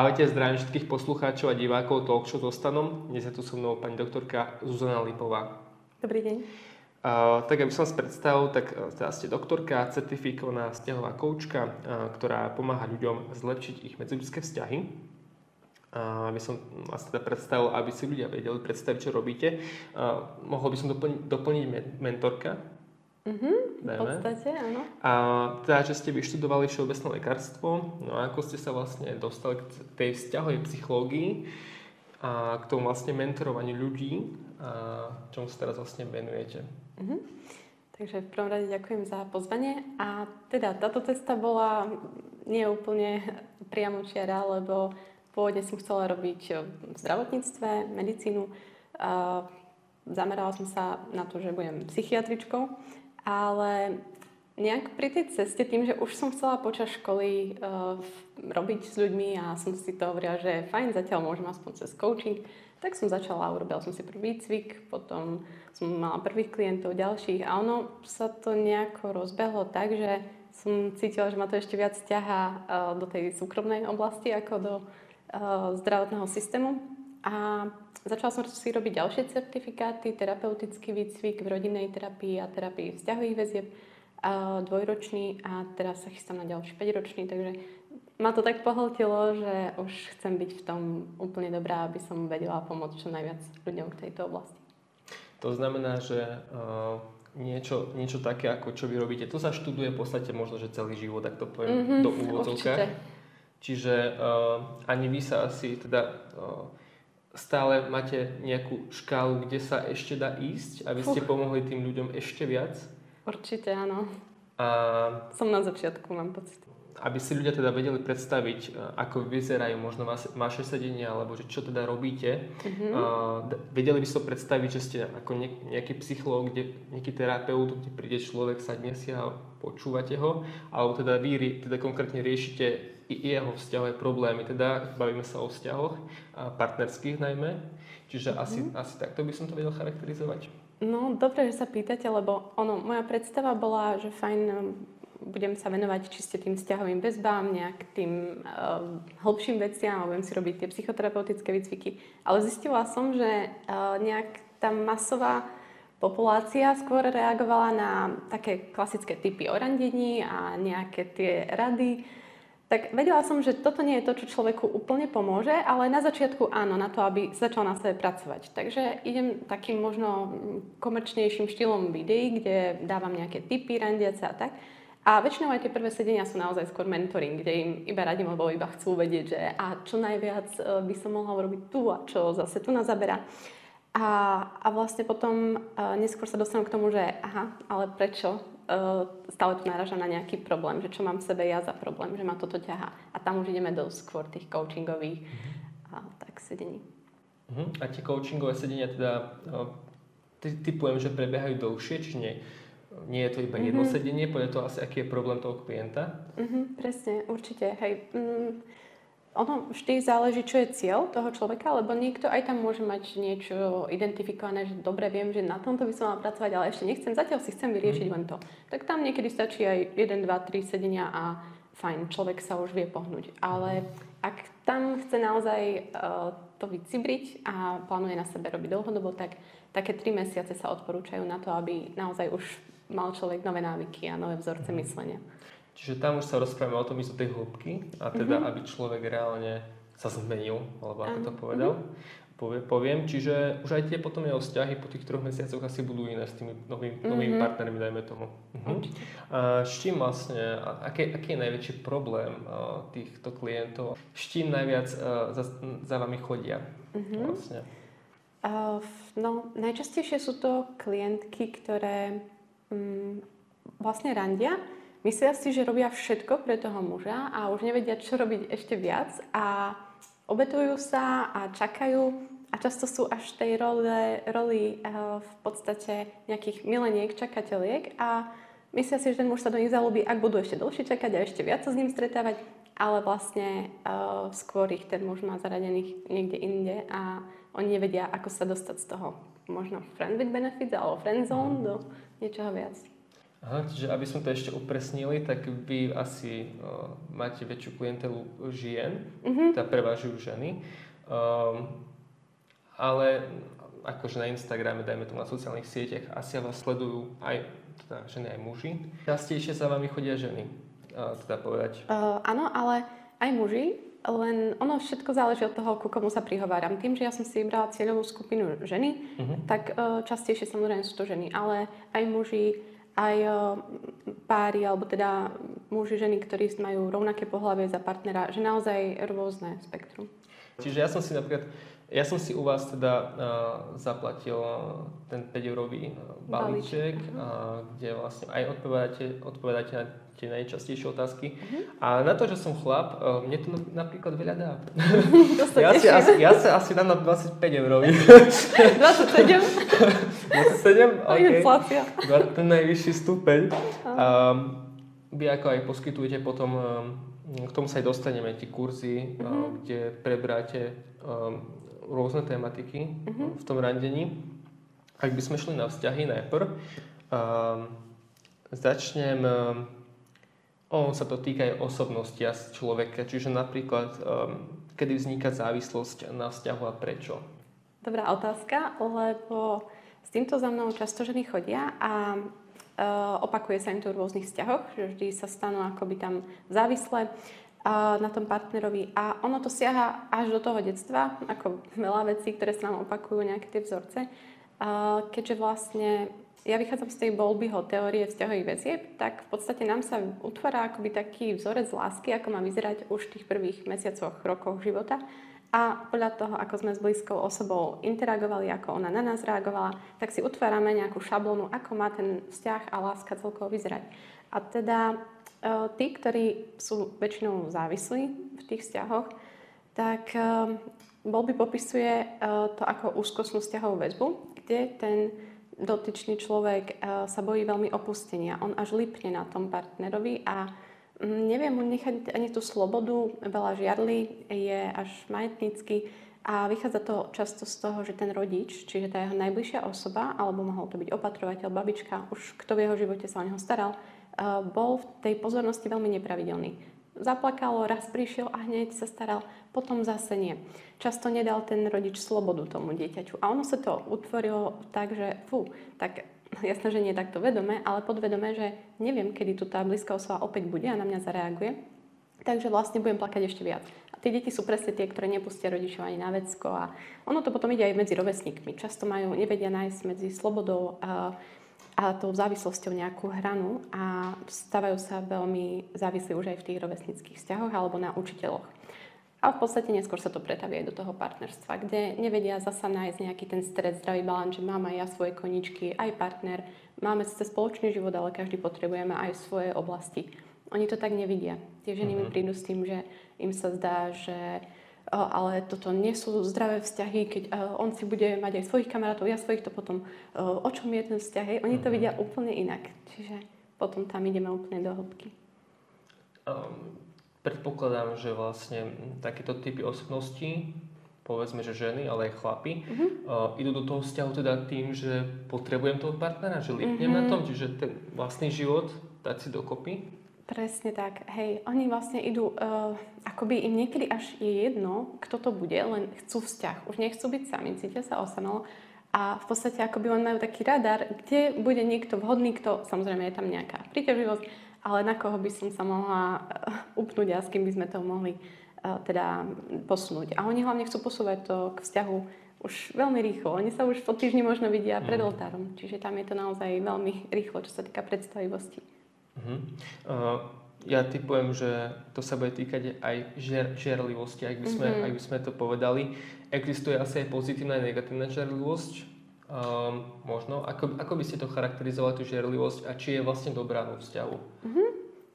Ahojte, zdravím všetkých poslucháčov a divákov Talk Show Dostanom. Dnes je tu so mnou pani doktorka Zuzana Lipová. Dobrý deň. Uh, tak aby som vás predstavil, tak uh, teda ste doktorka, certifikovaná vzťahová koučka, uh, ktorá pomáha ľuďom zlepšiť ich medziludské vzťahy. Uh, aby som vás teda predstavil, aby si ľudia vedeli predstaviť, čo robíte. Uh, mohol by som doplniť, doplniť mentorka, Mm-hmm, v podstate, áno. A teda, že ste vyštudovali všeobecné lekárstvo, no a ako ste sa vlastne dostali k tej vzťahovej psychológii a k tomu vlastne mentorovaniu ľudí, a čomu sa teraz vlastne venujete. Mm-hmm. Takže v prvom rade ďakujem za pozvanie. A teda táto cesta bola nie úplne priamočiara, lebo pôvodne som chcela robiť v zdravotníctve, medicínu. A zamerala som sa na to, že budem psychiatričkou ale nejak pri tej ceste, tým, že už som chcela počas školy uh, robiť s ľuďmi a som si to hovorila, že fajn, zatiaľ môžem aspoň cez coaching, tak som začala, urobila som si prvý výcvik, potom som mala prvých klientov, ďalších a ono sa to nejako rozbehlo tak, že som cítila, že ma to ešte viac ťahá uh, do tej súkromnej oblasti ako do uh, zdravotného systému. A začala som si robiť ďalšie certifikáty, terapeutický výcvik v rodinnej terapii a terapii vzťahových väzieb, a dvojročný a teraz sa chystám na ďalší 5-ročný, takže ma to tak pohltilo, že už chcem byť v tom úplne dobrá, aby som vedela pomôcť čo najviac ľuďom v tejto oblasti. To znamená, že uh, niečo, niečo také, ako čo vy robíte, to sa študuje v podstate možno, že celý život, tak to poviem mm-hmm, do úvodzovka. Čiže uh, ani vy sa asi teda uh, stále máte nejakú škálu, kde sa ešte dá ísť, aby ste pomohli tým ľuďom ešte viac? Určite áno. A... Som na začiatku, mám pocit. Aby si ľudia teda vedeli predstaviť, e, ako vyzerajú možno vaše sedenia, alebo že čo teda robíte, mm-hmm. uh, vedeli by si to predstaviť, že ste ako nejaký psychológ, kde, nejaký terapeut, kde príde človek, sadne si a počúvate ho, alebo teda vy teda konkrétne riešite jeho vzťahové problémy. Teda bavíme sa o vzťahoch, a partnerských najmä. Čiže mm-hmm. asi, asi takto by som to vedel charakterizovať. No, dobre, že sa pýtate, lebo ono, moja predstava bola, že fajn, um, budem sa venovať čiste tým vzťahovým väzbám, nejak tým uh, hlbším veciam a budem si robiť tie psychoterapeutické výcviky. Ale zistila som, že uh, nejak tá masová populácia skôr reagovala na také klasické typy orandení a nejaké tie rady, tak vedela som, že toto nie je to, čo človeku úplne pomôže, ale na začiatku áno, na to, aby začal na sebe pracovať. Takže idem takým možno komerčnejším štýlom videí, kde dávam nejaké tipy, randiace a tak. A väčšinou aj tie prvé sedenia sú naozaj skôr mentoring, kde im iba radím, lebo iba chcú vedieť, že a čo najviac e, by som mohla urobiť tu a čo zase tu na zabera. A, a vlastne potom uh, neskôr sa dostanú k tomu, že aha, ale prečo stále tu náražam na nejaký problém, že čo mám v sebe ja za problém, že ma toto ťahá. A tam už ideme do skôr tých coachingových mm-hmm. a tak sedení. Uh-huh. A tie coachingové sedenia teda uh, typujem, že prebiehajú dlhšie, čiže nie, nie je to iba jedno mm-hmm. sedenie, podľa toho asi, aký je problém toho klienta? Mm-hmm, presne, určite. Hej. Mm, ono vždy záleží, čo je cieľ toho človeka, lebo niekto aj tam môže mať niečo identifikované, že dobre viem, že na tomto by som mala pracovať, ale ešte nechcem, zatiaľ si chcem vyriešiť mm. len to. Tak tam niekedy stačí aj 1, 2, 3 sedenia a fajn, človek sa už vie pohnúť. Ale ak tam chce naozaj uh, to vycibriť a plánuje na sebe robiť dlhodobo, tak také 3 mesiace sa odporúčajú na to, aby naozaj už mal človek nové návyky a nové vzorce mm. myslenia. Čiže tam už sa rozprávame o tom ísť do tej hĺbky a teda, mm-hmm. aby človek reálne sa zmenil, alebo ako to povedal. Mm-hmm. Povie, poviem, čiže už aj tie potom jeho vzťahy po tých troch mesiacoch asi budú iné s tými novým, mm-hmm. novými partnermi, dajme tomu. Uh-huh. A s čím vlastne, aký, aký je najväčší problém uh, týchto klientov? S čím najviac uh, za, za vami chodia mm-hmm. vlastne? Uh, no, najčastejšie sú to klientky, ktoré um, vlastne randia, Myslia si, že robia všetko pre toho muža a už nevedia, čo robiť ešte viac a obetujú sa a čakajú a často sú až v tej roli, roli uh, v podstate nejakých mileniek, čakateliek a myslia si, že ten muž sa do nich zalúbi, ak budú ešte dlhšie čakať a ešte viac sa s ním stretávať, ale vlastne uh, skôr ich ten muž má zaradených niekde inde a oni nevedia, ako sa dostať z toho možno friend with benefits alebo friend zone do niečoho viac. Aha, čiže aby sme to ešte upresnili, tak vy asi uh, máte väčšiu klientelu žien, mm-hmm. teda prevažujú ženy, um, ale akože na Instagrame, dajme to na sociálnych sieťach, asi vás sledujú aj teda ženy, aj muži. Častejšie za vami chodia ženy, uh, teda povedať. Uh, áno, ale aj muži, len ono všetko záleží od toho, ku komu sa prihováram. Tým, že ja som si vybrala cieľovú skupinu ženy, uh-huh. tak uh, častejšie samozrejme sú to ženy, ale aj muži, aj páry, alebo teda muži, ženy, ktorí majú rovnaké pohľavie za partnera, že naozaj rôzne spektrum. Čiže ja som si napríklad, ja som si u vás teda uh, zaplatil ten 5-eurový balíček, uh, kde vlastne aj odpovedáte, odpovedáte na tie najčastejšie otázky. Uh-huh. A na to, že som chlap, uh, mne to napríklad veľa dá. ja, si asi, ja sa asi dám na 25 eurový. 27? 27? OK. Inflácia. Ten najvyšší stupeň. Um, vy ako aj poskytujete potom, um, k tomu sa aj dostaneme, tie kurzy, uh-huh. um, kde prebráte um, rôzne tematiky uh-huh. v tom randení. Ak by sme šli na vzťahy najprv, um, začnem um, on sa to týka aj osobnosti a človeka, čiže napríklad, um, kedy vzniká závislosť na vzťahu a prečo? Dobrá otázka, lebo s týmto za mnou často ženy chodia a uh, opakuje sa im to v rôznych vzťahoch, že vždy sa stanú akoby tam závislé uh, na tom partnerovi a ono to siaha až do toho detstva, ako veľa vecí, ktoré sa nám opakujú, nejaké tie vzorce, keďže vlastne ja vychádzam z tej Bolbyho teórie vzťahových väzieb, tak v podstate nám sa utvára akoby taký vzorec lásky, ako má vyzerať už v tých prvých mesiacoch, rokoch života. A podľa toho, ako sme s blízkou osobou interagovali, ako ona na nás reagovala, tak si utvárame nejakú šablónu, ako má ten vzťah a láska celkovo vyzerať. A teda tí, ktorí sú väčšinou závislí v tých vzťahoch, tak Bolby popisuje to ako úzkostnú vzťahovú väzbu, kde ten dotyčný človek sa bojí veľmi opustenia. On až lipne na tom partnerovi a mm, neviem mu nechať ani tú slobodu, veľa žiarly, je až majetnícky a vychádza to často z toho, že ten rodič, čiže tá jeho najbližšia osoba, alebo mohol to byť opatrovateľ, babička, už kto v jeho živote sa o neho staral, bol v tej pozornosti veľmi nepravidelný zaplakalo, raz prišiel a hneď sa staral, potom zase nie. Často nedal ten rodič slobodu tomu dieťaťu. A ono sa to utvorilo tak, že fú, tak jasné, že nie takto vedome, ale podvedome, že neviem, kedy tu tá blízka osoba opäť bude a na mňa zareaguje. Takže vlastne budem plakať ešte viac. Tie deti sú presne tie, ktoré nepustia rodičov ani na vecko. A ono to potom ide aj medzi rovesníkmi. Často majú, nevedia nájsť medzi slobodou a a tou závislosťou nejakú hranu a stávajú sa veľmi závislí už aj v tých rovesnických vzťahoch alebo na učiteľoch. A v podstate neskôr sa to pretaví aj do toho partnerstva, kde nevedia zasa nájsť nejaký ten stred, zdravý balán, že mám aj ja svoje koničky, aj partner, máme sice spoločný život, ale každý potrebujeme aj svoje oblasti. Oni to tak nevidia. Tie ženy mm-hmm. mi mhm. prídu s tým, že im sa zdá, že ale toto nie sú zdravé vzťahy, keď on si bude mať aj svojich kamarátov, ja svojich, to potom o čom je ten vzťah, hej? Oni to mhm. vidia úplne inak. Čiže potom tam ideme úplne do hĺbky. Um, predpokladám, že vlastne takéto typy osobností, povedzme, že ženy, ale aj chlapi, uh-huh. uh, idú do toho vzťahu teda tým, že potrebujem toho partnera, že lipnem uh-huh. na tom, čiže ten vlastný život dať si dokopy Presne tak. Hej, oni vlastne idú, uh, akoby im niekedy až je jedno, kto to bude, len chcú vzťah. Už nechcú byť sami, cítia sa osamelo. A v podstate akoby len majú taký radar, kde bude niekto vhodný, kto, samozrejme je tam nejaká príťažlivosť, ale na koho by som sa mohla uh, upnúť a s kým by sme to mohli uh, teda posunúť. A oni hlavne chcú posúvať to k vzťahu už veľmi rýchlo. Oni sa už po týždni možno vidia pred mhm. oltárom. Čiže tam je to naozaj veľmi rýchlo, čo sa týka predstavivosti. Uh-huh. Uh, ja typujem, že to sa bude týkať aj žier, žiarlivosti, ak by, sme, uh-huh. ak by sme to povedali. Existuje asi aj pozitívna a negatívna žiarlivosť. Um, možno. Ako, ako by ste to charakterizovali, tú žiarlivosť a či je vlastne dobrá vo vzťahu? Uh-huh.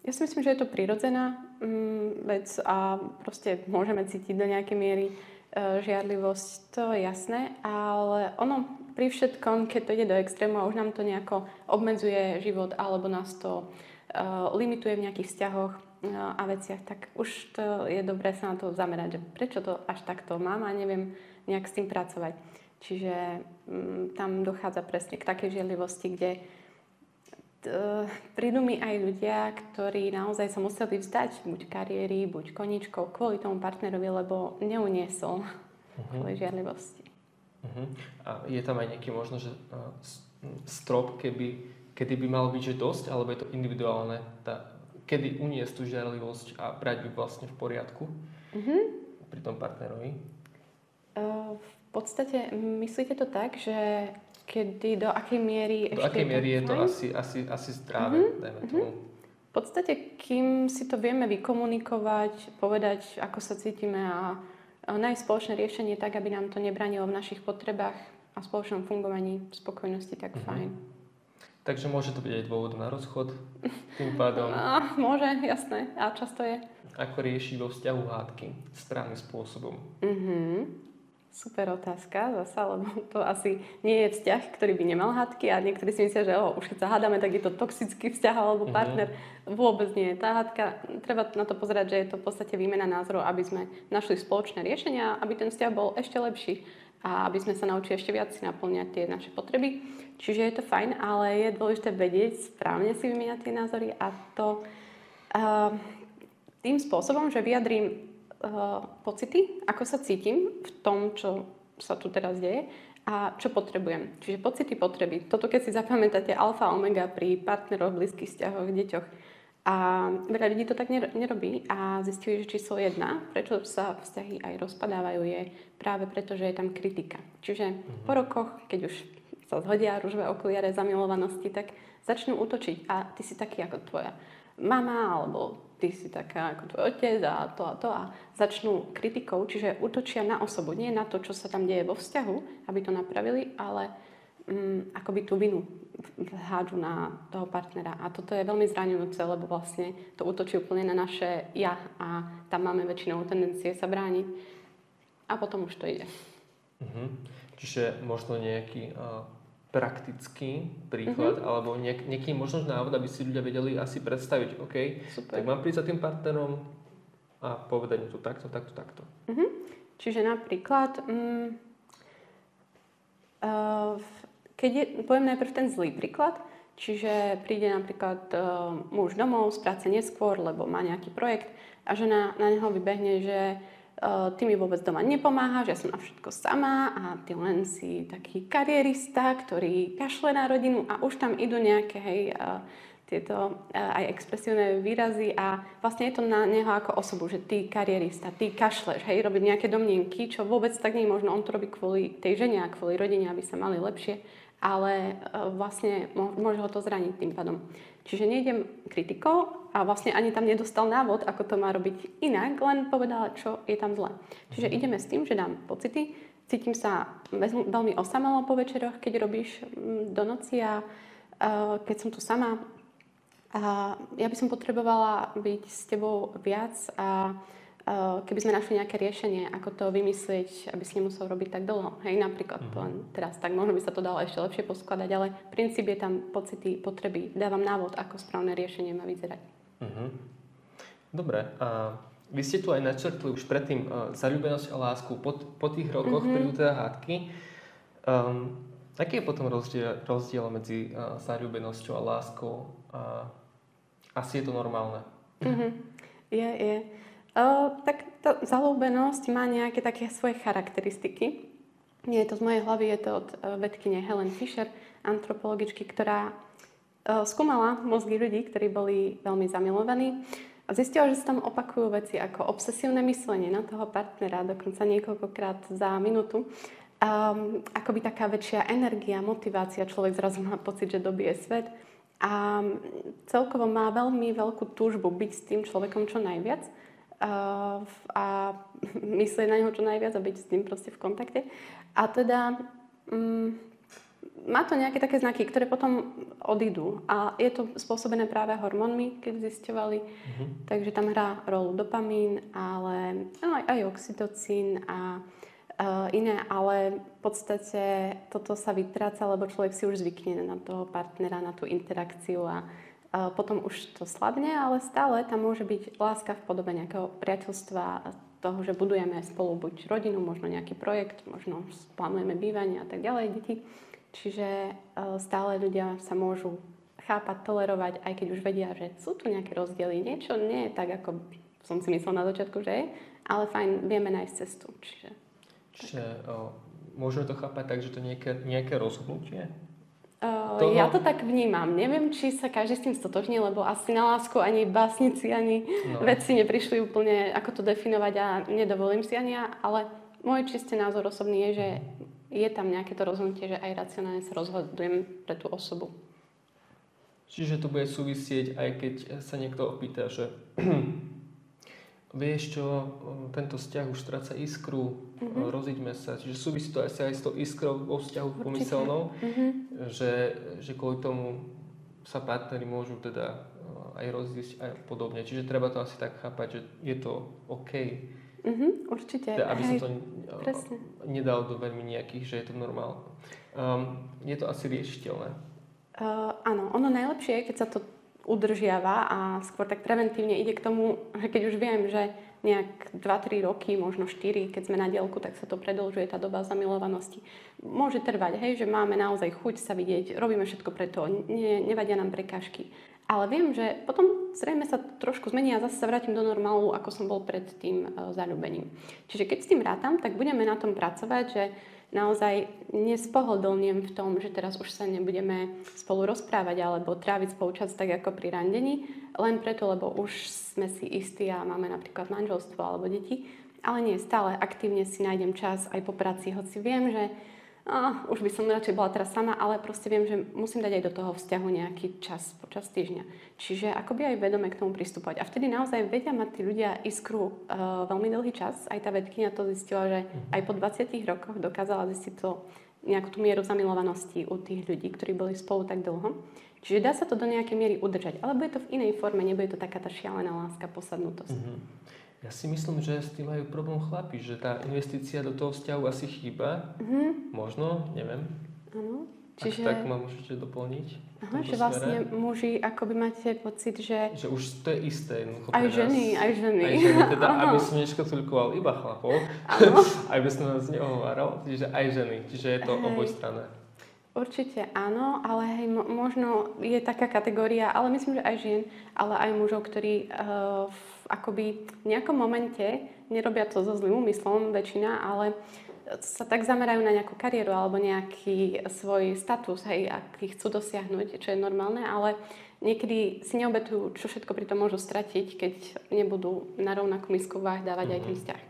Ja si myslím, že je to prirodzená um, vec a proste môžeme cítiť do nejakej miery uh, žiarlivosť, to je jasné, ale ono pri všetkom, keď to ide do extrému a už nám to nejako obmedzuje život alebo nás to uh, limituje v nejakých vzťahoch uh, a veciach, tak už to je dobré sa na to zamerať, že prečo to až takto mám a neviem nejak s tým pracovať. Čiže um, tam dochádza presne k takej žiadlivosti, kde prídu mi aj ľudia, ktorí naozaj sa museli vzdať buď kariéry, buď koničkov kvôli tomu partnerovi, lebo neuniesol uh-huh. kvôli žiarlivosti. Uh-huh. A je tam aj nejaký možno, že strop, keby, kedy by malo byť, že dosť, alebo je to individuálne, tá, kedy uniesť tú žiarlivosť a brať by vlastne v poriadku uh-huh. pri tom partnerovi? Uh, v podstate myslíte to tak, že kedy, do akej miery do akej miery je to asi, asi, asi zdravé, uh-huh. dajme uh-huh. tomu. V podstate, kým si to vieme vykomunikovať, povedať, ako sa cítime a nájsť spoločné riešenie tak, aby nám to nebranilo v našich potrebách a spoločnom fungovaní, spokojnosti, tak uh-huh. fajn. Takže môže to byť aj dôvod na rozchod tým pádom? A, môže, jasné. A často je. Ako riešiť vo vzťahu hádky správnym spôsobom? Uh-huh. Super otázka zasa, lebo to asi nie je vzťah, ktorý by nemal hádky a niektorí si myslia, že oh, už keď sa hádame, tak je to toxický vzťah alebo mhm. partner. Uh-huh. Vôbec nie. Tá hádka, treba na to pozerať, že je to v podstate výmena názorov, aby sme našli spoločné riešenia, aby ten vzťah bol ešte lepší a aby sme sa naučili ešte viac si naplňať tie naše potreby. Čiže je to fajn, ale je dôležité vedieť, správne si vymieňať tie názory a to uh, tým spôsobom, že vyjadrím uh, pocity, ako sa cítim v tom, čo sa tu teraz deje a čo potrebujem. Čiže pocity, potreby. Toto keď si zapamätáte alfa, omega pri partneroch, blízkych vzťahoch, deťoch. A veľa ľudí to tak nerobí a zistili, že číslo jedna, prečo sa vzťahy aj rozpadávajú, je práve preto, že je tam kritika. Čiže po mhm. rokoch, keď už sa zhodia rúžové okuliare zamilovanosti, tak začnú útočiť a ty si taký ako tvoja mama alebo ty si taká ako tvoj otec a to a to a začnú kritikou, čiže útočia na osobu, nie na to, čo sa tam deje vo vzťahu, aby to napravili, ale um, akoby tú vinu hádžu na toho partnera. A toto je veľmi zraňujúce, lebo vlastne to útočí úplne na naše ja a tam máme väčšinou tendencie sa brániť a potom už to ide. Uh-huh. Čiže možno nejaký uh, praktický príklad, mm-hmm. alebo niek- nejaký možno návod, aby si ľudia vedeli asi predstaviť, OK, Super. tak mám prísť za tým partnerom a povedať mu to takto, takto, takto. Mm-hmm. Čiže napríklad, mm, uh, keď je, poviem najprv ten zlý príklad, čiže príde napríklad uh, muž domov z práce neskôr, lebo má nejaký projekt a žena na neho vybehne, že ty mi vôbec doma nepomáhaš, ja som na všetko sama a ty len si taký karierista, ktorý kašle na rodinu a už tam idú nejaké hej, tieto aj expresívne výrazy a vlastne je to na neho ako osobu, že ty karierista, ty kašleš, hej, robiť nejaké domnienky, čo vôbec tak nie je možno, on to robí kvôli tej žene a kvôli rodine, aby sa mali lepšie, ale vlastne môže ho to zraniť tým pádom. Čiže nejdem kritikou a vlastne ani tam nedostal návod, ako to má robiť inak, len povedala, čo je tam zle. Čiže mhm. ideme s tým, že dám pocity, cítim sa veľmi osamelo po večeroch, keď robíš mm, do noci a keď som tu sama, a ja by som potrebovala byť s tebou viac a Eh, keby sme našli nejaké riešenie, ako to vymyslieť, aby si nemusel robiť tak dlho. Hej, napríklad mm-hmm. len teraz, tak možno by sa to dalo ešte lepšie poskladať, ale princíp je tam pocity, potreby. Dávam návod, ako správne riešenie má vyzerať. Mm-hmm. Dobre. A vy ste tu aj načrtli už predtým uh, zalúbenosť a lásku. Po, po tých rokoch mm-hmm. prídu teda hádky. Um, aký je potom rozdiel, rozdiel medzi uh, zalúbenosťou a láskou? Uh, asi je to normálne. Mm-hmm. Je, je. Tak tá zalúbenosť má nejaké také svoje charakteristiky. Nie je to z mojej hlavy, je to od uh, vedkyne Helen Fisher, antropologičky, ktorá uh, skúmala mozgy ľudí, ktorí boli veľmi zamilovaní a zistila, že sa tam opakujú veci ako obsesívne myslenie na toho partnera, dokonca niekoľkokrát za minútu. Um, akoby taká väčšia energia, motivácia, človek zrazu má pocit, že dobie svet a celkovo má veľmi veľkú túžbu byť s tým človekom čo najviac a, a myslieť na neho čo najviac a byť s tým proste v kontakte. A teda um, má to nejaké také znaky, ktoré potom odídu. A je to spôsobené práve hormónmi, keď zisťovali. Mm-hmm. Takže tam hrá rolu dopamín, ale aj, aj oxytocín a uh, iné, ale v podstate toto sa vytráca, lebo človek si už zvykne na toho partnera, na tú interakciu a potom už to slabne, ale stále tam môže byť láska v podobe nejakého priateľstva, toho, že budujeme spolu buď rodinu, možno nejaký projekt, možno plánujeme bývanie a tak ďalej, deti. Čiže e, stále ľudia sa môžu chápať, tolerovať, aj keď už vedia, že sú tu nejaké rozdiely. Niečo nie je tak, ako som si myslela na začiatku, že je, ale fajn, vieme nájsť cestu. Čiže, Čiže o, môžeme to chápať tak, že to nejaké, nejaké rozhodnutie? Toho... Ja to tak vnímam. Neviem, či sa každý s tým stotožní, lebo asi na lásku ani básnici, ani no. vedci neprišli úplne, ako to definovať a nedovolím si ani ja, ale môj čistý názor osobný je, že je tam nejaké to rozhodnutie, že aj racionálne sa rozhodujem pre tú osobu. Čiže to bude súvisieť, aj keď sa niekto opýta, že vieš čo, tento vzťah už stráca iskru, mm-hmm. roziďme sa. Čiže súvisí to asi aj s tou iskrou vo vzťahu pomyselnou, mm-hmm. že, že kvôli tomu sa partnery môžu teda eh, aj rozísť a podobne. Čiže treba to asi tak chápať, že je to OK. Mm-hmm, určite. Teda, aby Hej, sa to presne. nedalo do veľmi nejakých, že je to normál. Um, je to asi riešiteľné. Uh, áno, ono najlepšie je, keď sa to udržiava a skôr tak preventívne ide k tomu, že keď už viem, že nejak 2-3 roky, možno 4, keď sme na dielku, tak sa to predlžuje tá doba zamilovanosti. Môže trvať, hej, že máme naozaj chuť sa vidieť, robíme všetko preto, ne, nevadia nám prekážky. Ale viem, že potom zrejme sa trošku zmení a zase sa vrátim do normálu, ako som bol pred tým uh, zalúbením. Čiže keď s tým rátam, tak budeme na tom pracovať, že naozaj nespohodlniem v tom, že teraz už sa nebudeme spolu rozprávať alebo tráviť spolu čas tak ako pri randení, len preto, lebo už sme si istí a máme napríklad manželstvo alebo deti, ale nie, stále aktívne si nájdem čas aj po práci, hoci viem, že oh, už by som radšej bola teraz sama, ale proste viem, že musím dať aj do toho vzťahu nejaký čas počas týždňa. Čiže akoby aj vedome k tomu pristupovať. A vtedy naozaj vedia mať tí ľudia iskru uh, veľmi dlhý čas. Aj tá vedkynia to zistila, že aj po 20 rokoch dokázala zistiť to nejakú tú mieru zamilovanosti u tých ľudí, ktorí boli spolu tak dlho. Čiže dá sa to do nejakej miery udržať, ale bude to v inej forme, nebude to taká tá šialená láska, posadnutosť. Mm-hmm. Ja si myslím, že s tým majú problém chlapi, že tá investícia do toho vzťahu asi chýba. Mm-hmm. Možno, neviem. Áno. Čiže... Ak tak ma môžete doplniť. Aha, že vlastne smere. muži akoby máte pocit, že... Že už to je isté. Aj ženy, aj ženy. Aj ženy, teda Aha. aby som neškatulkoval iba chlapov, aby som nás neohováral, čiže aj ženy. Čiže je to Hej. obojstranné. Určite áno, ale hej, možno je taká kategória, ale myslím, že aj žien, ale aj mužov, ktorí uh, v, akoby v nejakom momente nerobia to so zlým úmyslom, väčšina, ale sa tak zamerajú na nejakú kariéru alebo nejaký svoj status, hej, aký chcú dosiahnuť, čo je normálne, ale niekedy si neobetujú, čo všetko pri tom môžu stratiť, keď nebudú na rovnakú misku váh dávať mm-hmm. aj ten mhm. vzťah.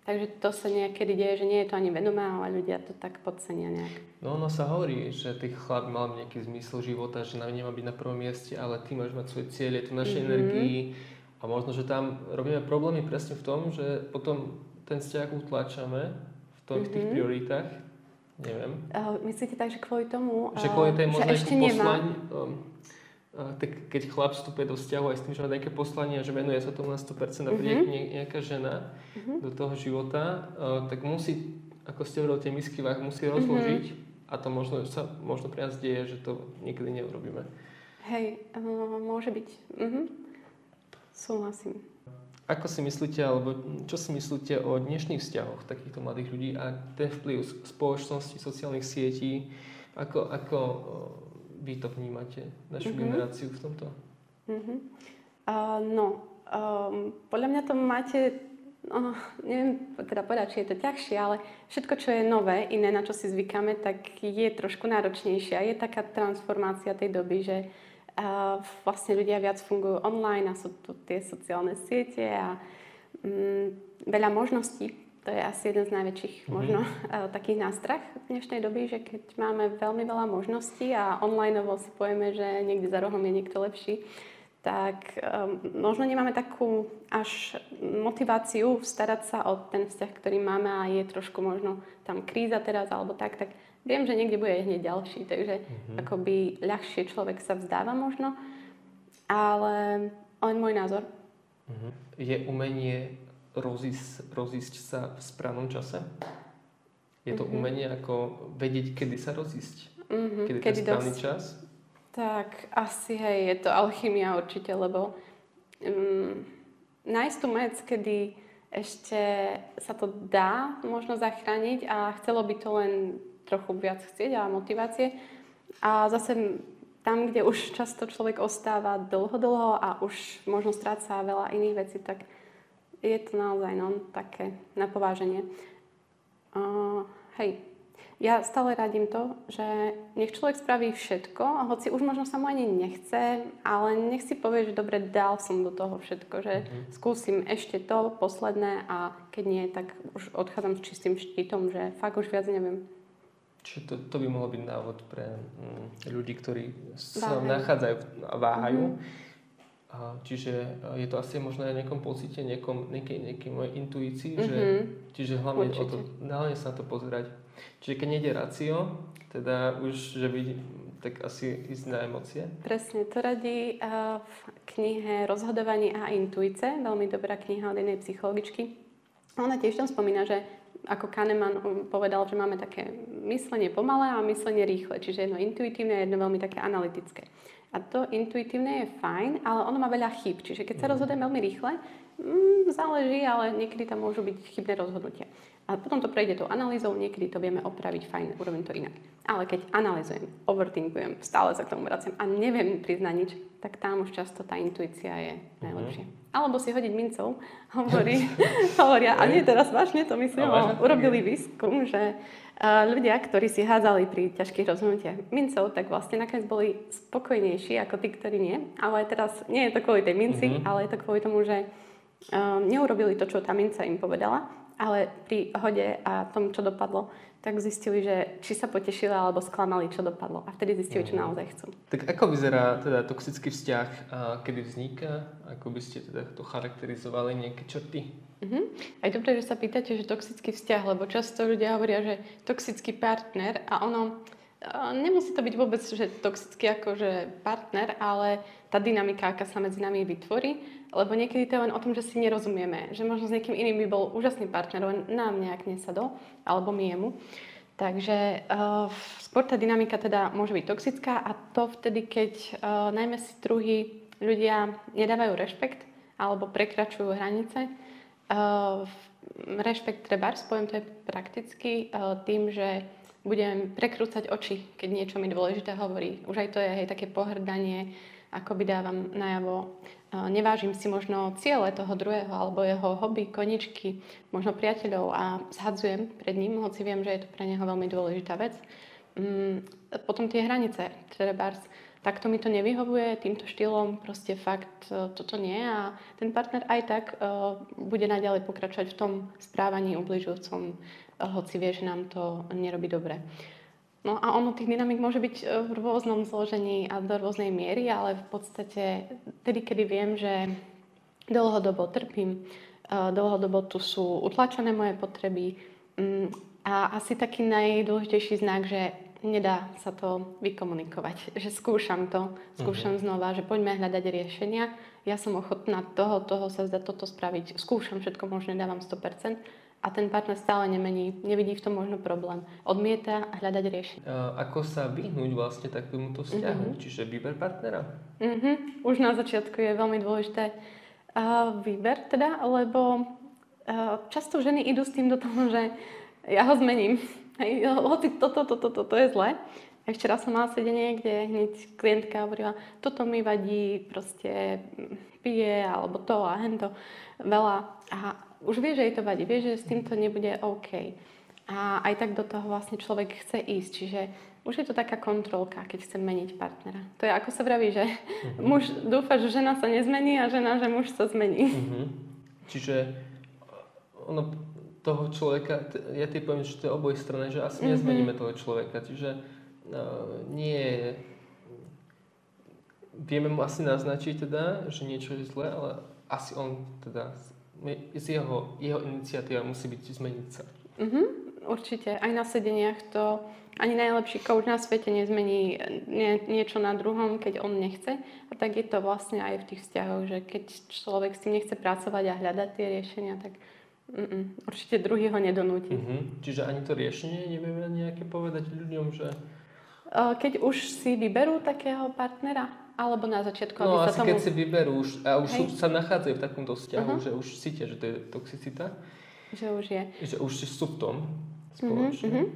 Takže to sa niekedy deje, že nie je to ani vedomé, ale ľudia to tak podcenia nejak. No ono sa hovorí, že tých chlap mal nejaký zmysel života, že nám nemá byť na prvom mieste, ale ty máš mať svoje cieľe, tu našej mm-hmm. energii. A možno, že tam robíme problémy presne v tom, že potom ten vzťah utláčame v, tom, mm-hmm. v tých mhm. prioritách. Neviem. Uh, myslíte tak, že kvôli tomu, že kvôli tej možno ešte nemá... um, tak keď chlap vstupuje do vzťahu aj s tým, že má nejaké poslanie a že venuje sa tomu na 100% a príde mm-hmm. nejaká žena mm-hmm. do toho života, tak musí, ako ste hovorili, tie misky váh musí mhm. rozložiť mm-hmm. a to možno sa možno pre nás deje, že to niekedy neurobíme. Hej, uh, môže byť. Mm-hmm. Súhlasím. Ako si myslíte, alebo čo si myslíte o dnešných vzťahoch takýchto mladých ľudí a ten vplyv spoločnosti, sociálnych sietí, ako, ako vy to vnímate, našu mm-hmm. generáciu v tomto? Mm-hmm. Uh, no, um, podľa mňa to máte, no, neviem teda povedať, či je to ťažšie, ale všetko, čo je nové, iné, na čo si zvykáme, tak je trošku náročnejšie. Je taká transformácia tej doby, že uh, vlastne ľudia viac fungujú online a sú tu tie sociálne siete a um, veľa možností to je asi jeden z najväčších mm-hmm. možno uh, takých nástrach v dnešnej doby, že keď máme veľmi veľa možností a online si povieme, že niekde za rohom je niekto lepší, tak um, možno nemáme takú až motiváciu starať sa o ten vzťah, ktorý máme a je trošku možno tam kríza teraz alebo tak, tak viem, že niekde bude hneď ďalší, takže mm-hmm. akoby ľahšie človek sa vzdáva možno, ale len môj názor. Mm-hmm. Je umenie rozísť, rozísť sa v správnom čase? Je to mm-hmm. umenie ako vedieť, kedy sa rozísť? Mm-hmm. Kedy, kedy je správny dosť... čas? Tak asi hej, je to alchymia určite, lebo um, nájsť tú vec, kedy ešte sa to dá možno zachrániť a chcelo by to len trochu viac chcieť a motivácie. A zase tam, kde už často človek ostáva dlho, dlho a už možno stráca veľa iných vecí, tak je to naozaj no, také na pováženie. Uh, hej, ja stále radím to, že nech človek spraví všetko, hoci už možno sa mu ani nechce, ale nech si povie, že dobre, dal som do toho všetko, že mm-hmm. skúsim ešte to posledné a keď nie, tak už odchádzam s čistým štítom, že fakt už viac neviem. Čiže to, to by mohol byť návod pre mm, ľudí, ktorí sa Váhajú. nachádzajú a váhajú. Mm-hmm. A čiže je to asi možno aj nejakom pocite, niekom, nejakej, nejakej mojej intuícii, mm-hmm. že, mhm. čiže hlavne, o to, hlavne sa na to pozerať. Čiže keď nejde racio, teda už, že by tak asi ísť na emócie? Presne, to radí v knihe Rozhodovanie a intuice, veľmi dobrá kniha od jednej psychologičky. Ona tiež tam spomína, že ako Kahneman povedal, že máme také myslenie pomalé a myslenie rýchle, čiže jedno intuitívne a jedno veľmi také analytické. A to intuitívne je fajn, ale ono má veľa chyb. Čiže keď sa mhm. rozhodujem veľmi rýchle, mm, záleží, ale niekedy tam môžu byť chybné rozhodnutia. A potom to prejde tou analýzou, niekedy to vieme opraviť, fajn, urobím to inak. Ale keď analýzujem, overthinkujem, stále sa k tomu vraciam a neviem priznať nič, tak tam už často tá intuícia je mhm. najlepšia. Uh-huh. Alebo si hodiť mincov, hovorí, hovoria, a nie teraz vážne to myslím, no, urobili výskum, že ľudia, ktorí si hádzali pri ťažkých rozhodnutiach mincov, tak vlastne nakoniec boli spokojnejší ako tí, ktorí nie. Ale teraz nie je to kvôli tej minci, uh-huh. ale je to kvôli tomu, že um, neurobili to, čo tá minca im povedala, ale pri hode a tom, čo dopadlo, tak zistili, že či sa potešili alebo sklamali, čo dopadlo. A vtedy zistili, čo mhm. naozaj chcú. Tak ako vyzerá teda toxický vzťah, kedy vzniká? Ako by ste teda to charakterizovali nejaké črty? Uh-huh. Aj dobré, že sa pýtate, že toxický vzťah, lebo často ľudia hovoria, že toxický partner a ono nemusí to byť vôbec, že toxický akože partner, ale tá dynamika, aká sa medzi nami vytvorí lebo niekedy to je len o tom, že si nerozumieme. Že možno s niekým iným by bol úžasný partner, len nám nejak nesadol, alebo my jemu. Takže uh, skôr tá dynamika teda môže byť toxická a to vtedy, keď uh, najmä si druhí ľudia nedávajú rešpekt alebo prekračujú hranice. Uh, rešpekt treba, poviem to je prakticky, uh, tým, že budem prekrúcať oči, keď niečo mi dôležité hovorí. Už aj to je hej, také pohrdanie, ako by dávam najavo nevážim si možno ciele toho druhého alebo jeho hobby, koničky, možno priateľov a zhadzujem pred ním, hoci viem, že je to pre neho veľmi dôležitá vec. Mm, potom tie hranice, trebárs, takto mi to nevyhovuje, týmto štýlom proste fakt e, toto nie a ten partner aj tak uh, bude naďalej pokračovať v tom správaní ubližujúcom, uh, hoci vie, že nám to nerobí dobre. No a ono tých dynamik môže byť e, v rôznom zložení a do rôznej miery, ale v podstate tedy, kedy viem, že dlhodobo trpím, e, dlhodobo tu sú utlačené moje potreby mm, a asi taký najdôležitejší znak, že nedá sa to vykomunikovať, že skúšam to, skúšam uh-huh. znova, že poďme hľadať riešenia. Ja som ochotná toho, toho sa zdá toto spraviť. Skúšam všetko možné, dávam 100%, a ten partner stále nemení, nevidí v tom možno problém. Odmieta hľadať riešenie. ako sa vyhnúť vlastne takémuto vzťahu? Mm-hmm. Čiže výber partnera? Mm-hmm. Už na začiatku je veľmi dôležité uh, výber teda, lebo uh, často ženy idú s tým do toho, že ja ho zmením. Hej, hoci toto, toto, toto, to je zlé. A včera som mala sedenie, kde hneď klientka hovorila, toto mi vadí, proste pije, alebo to a hento, veľa. A už vie, že jej to vadí, vie, že s týmto nebude OK. A aj tak do toho vlastne človek chce ísť. Čiže už je to taká kontrolka, keď chce meniť partnera. To je ako sa vraví, že uh-huh. muž dúfa, že žena sa nezmení a žena, že muž sa zmení. Uh-huh. Čiže ono, toho človeka, ja ti poviem, že to je oboj strany, že asi uh-huh. nezmeníme toho človeka. Čiže uh, nie je... Vieme mu asi naznačiť teda, že niečo je zlé, ale asi on teda z jeho, jeho iniciatíva musí byť zmeniť sa. Mm-hmm, určite. Aj na sedeniach to ani najlepší coach na svete nezmení nie, niečo na druhom, keď on nechce. A tak je to vlastne aj v tých vzťahoch, že keď človek s tým nechce pracovať a hľadať tie riešenia, tak mm, určite druhý ho nedonúti. Mm-hmm. Čiže ani to riešenie nevieme nejaké povedať ľuďom, že... Keď už si vyberú takého partnera, alebo na začiatku, no, aby sa tomu... keď si vyberú už, a už sú, sa nachádzajú v takomto vzťahu, uh-huh. že už cítia, že to je toxicita. Že už je. Že už sú v tom spoločne. Uh-huh.